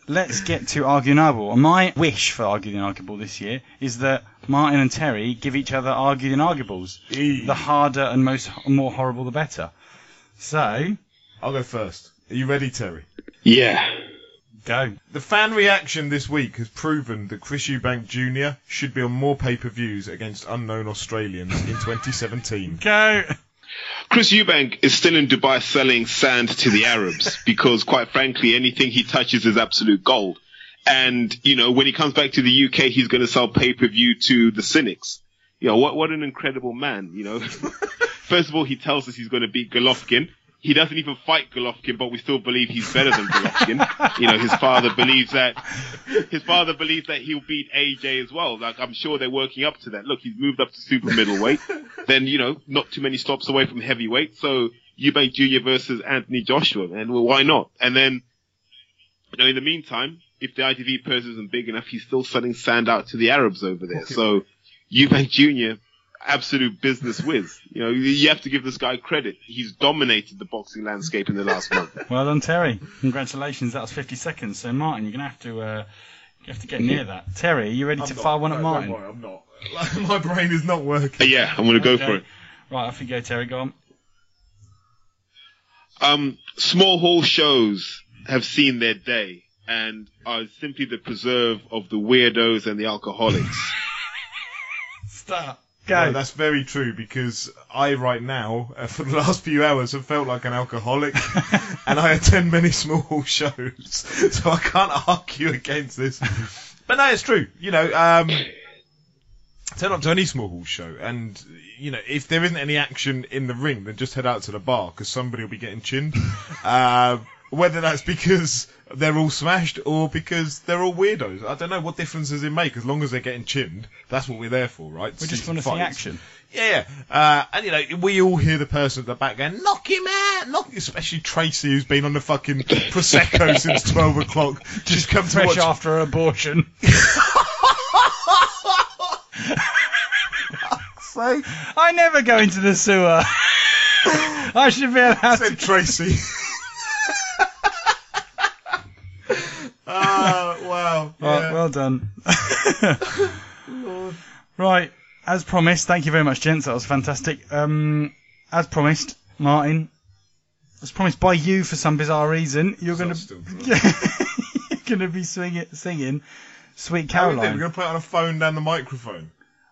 let's get to Argue the Unarguable. And my wish for Argue the Unarguable this year is that Martin and Terry give each other Argue the Unarguables. E. The harder and most more horrible, the better. So, I'll go first. Are you ready, Terry? Yeah. go. The fan reaction this week has proven that Chris Eubank Jr. should be on more pay-per-views against unknown Australians in 2017. Go. Chris Eubank is still in Dubai selling sand to the Arabs because, quite frankly, anything he touches is absolute gold. And, you know, when he comes back to the UK, he's going to sell pay-per-view to the cynics. You know, what, what an incredible man, you know. First of all, he tells us he's going to beat Golovkin. He doesn't even fight Golovkin, but we still believe he's better than Golovkin. you know, his father believes that, his father believes that he'll beat AJ as well. Like, I'm sure they're working up to that. Look, he's moved up to super middleweight. then, you know, not too many stops away from heavyweight. So, Eubank Jr. versus Anthony Joshua, and well, why not? And then, you know, in the meantime, if the ITV purse isn't big enough, he's still selling sand out to the Arabs over there. So, Eubank Jr., absolute business whiz. You know, you have to give this guy credit. He's dominated the boxing landscape in the last month. Well done, Terry. Congratulations. That was 50 seconds. So, Martin, you're going to have to uh, you have to get near that. Terry, are you ready to fire one at Martin? Don't worry, I'm not. My brain is not working. yeah, I'm going to go Okay. for it. Right, off you go, Terry. Go on. Um, small hall shows have seen their day and are simply the preserve of the weirdos and the alcoholics. Start. No, that's very true because I, right now, uh, for the last few hours, have felt like an alcoholic, and I attend many small shows, so I can't argue against this. But no, it's true. You know, um, turn up to any small hall show, and you know, if there isn't any action in the ring, then just head out to the bar because somebody will be getting chinned. um, whether that's because they're all smashed or because they're all weirdos, I don't know what difference does it make. As long as they're getting chinned, that's what we're there for, right? We're just want to see action. Yeah. Uh, and you know, we all hear the person at the back going, knock him out, knock especially Tracy who's been on the fucking Prosecco since 12 o'clock, just come to watch. after an abortion. I never go into the sewer. I should be allowed said to. Tracy. Ah, wow. Right, yeah. well done. right, as promised, thank you very much, gents. That was fantastic. Um, as promised, Martin, as promised by you for some bizarre reason, you're going to you're going to be singing, singing "Sweet Caroline." we do? We're going to put it on a phone down the microphone.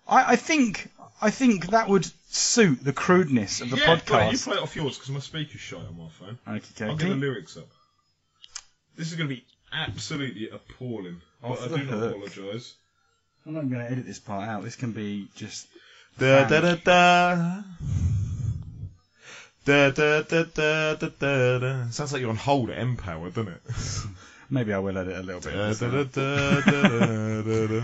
I, I think I think that would suit the crudeness of the yeah, play it. you play it off yours because my speaker's shut on my phone. Okay, I'll get the lyrics up. This is going to be absolutely appalling. But I the do not hook. apologise. I'm not going to edit this part out. This can be just. Da da da da. Da da da da da da da. Sounds like you're on hold at Empower, doesn't it? Maybe I will edit a little bit. Da da da da da da da da.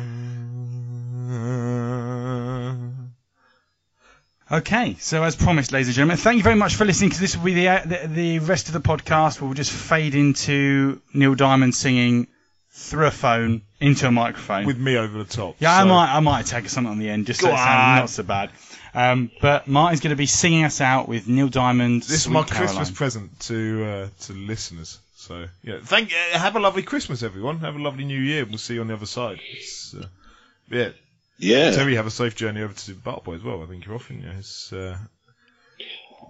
Okay, so as promised, ladies and gentlemen, thank you very much for listening. Because this will be the, uh, the the rest of the podcast. We'll just fade into Neil Diamond singing through a phone into a microphone. With me over the top. yeah, I might I might take something on the end just so it sounds not so bad. Um, but Martin's going to be singing us out with Neil Diamond. This is my Caroline. Christmas present to uh, to listeners. So yeah, thank. Uh, have a lovely Christmas, everyone. Have a lovely New Year. We'll see you on the other side. It's, uh, yeah, Yeah. Terry, have a safe journey over to Bartboy as well. I think you're off, and yeah, it's, uh,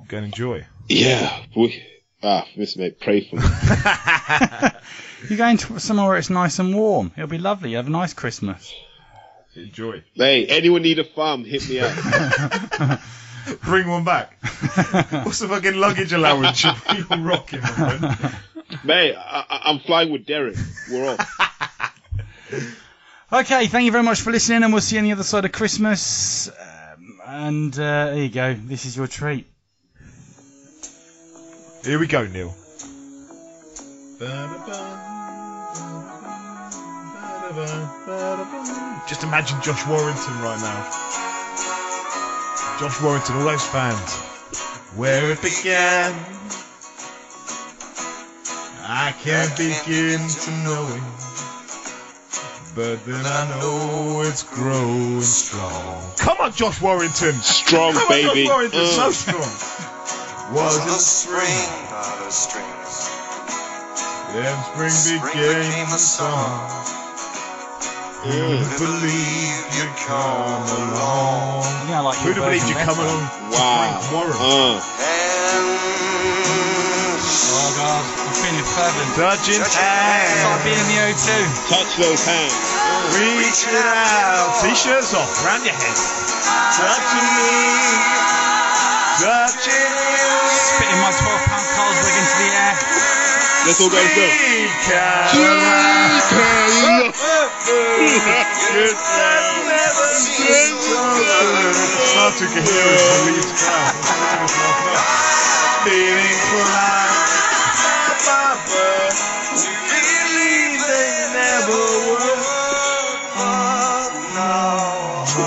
go and enjoy. Yeah. We, ah, Miss Mate, pray for me. You're going to somewhere where it's nice and warm. It'll be lovely. You have a nice Christmas. Enjoy. hey, anyone need a farm? Hit me up. Bring one back. What's the fucking luggage allowance you're rocking, my friend? Mate, I, I- I'm flying with Derek. We're off. Okay, thank you very much for listening, and we'll see you on the other side of Christmas. Um, and uh, there you go. This is your treat. Here we go, Neil. Just imagine Josh Warrington right now. Josh Warrington, all those fans. Where it began, I can't begin to know it. But then I know it's growing strong. Come on, Josh Warrington! Strong, Come on, baby. Josh Warrington, Uh. so strong. Was the it spring by the strings. Then spring Spring became became the the summer. Mm. Who'd believe you'd come along? Yeah, like Who'd your have believed you'd come better. along Wow. Frank Warren? Uh. And Oh god, I'm feeling. Touching It's like hands, being in the O2. Touch those hands. Reaching out. T-shirts off, round your head. Touching me, touching you. Spitting my 12 pound Carlsberg into the air. Let's all go, let's go. Sweet Caroline. Good that never gets over. Hard to hear it from Leeds crowd. Feeling for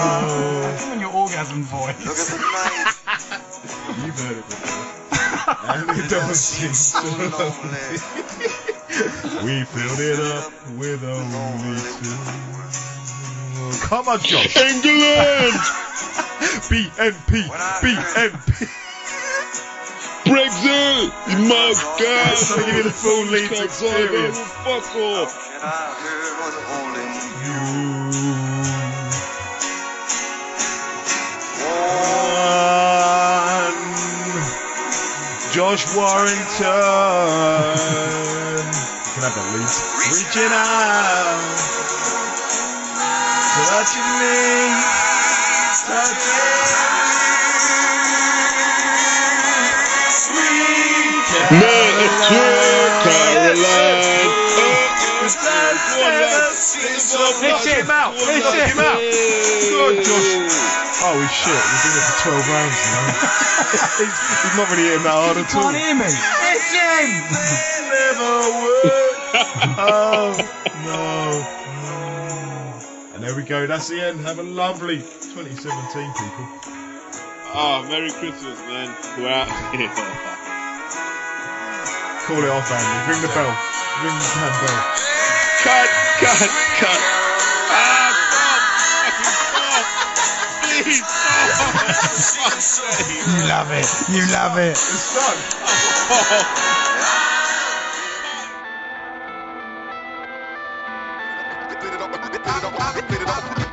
Oh, In your orgasm voice. look at the night. You've heard it before. And it doesn't seem so so lonely. We filled it up with only two. Come on, Josh. England! BNP, BNP. Brexit! My God! I'll give you the full Leeds Comes on, experience. Fuck off! And I heard was holding You. One. Josh Warrington. You can have that lead. Reaching out. Touching me. Touching me. Man, it's true, Caroline! Lift him out! Lift him out! Good, Josh. Oh, Holy shit, we've been here for 12 rounds now. he's, he's not really hitting that hard at all. Can't hear me. It's him! Never would. Oh, no. And there we go, that's the end. Have a lovely 2017, people. Oh, Merry Christmas, man. We're out here. Call it off, Andy. Ring the bell. Ring the damn bell. Cut, cut, cut. Please! You love it. You love it. It's done. Spit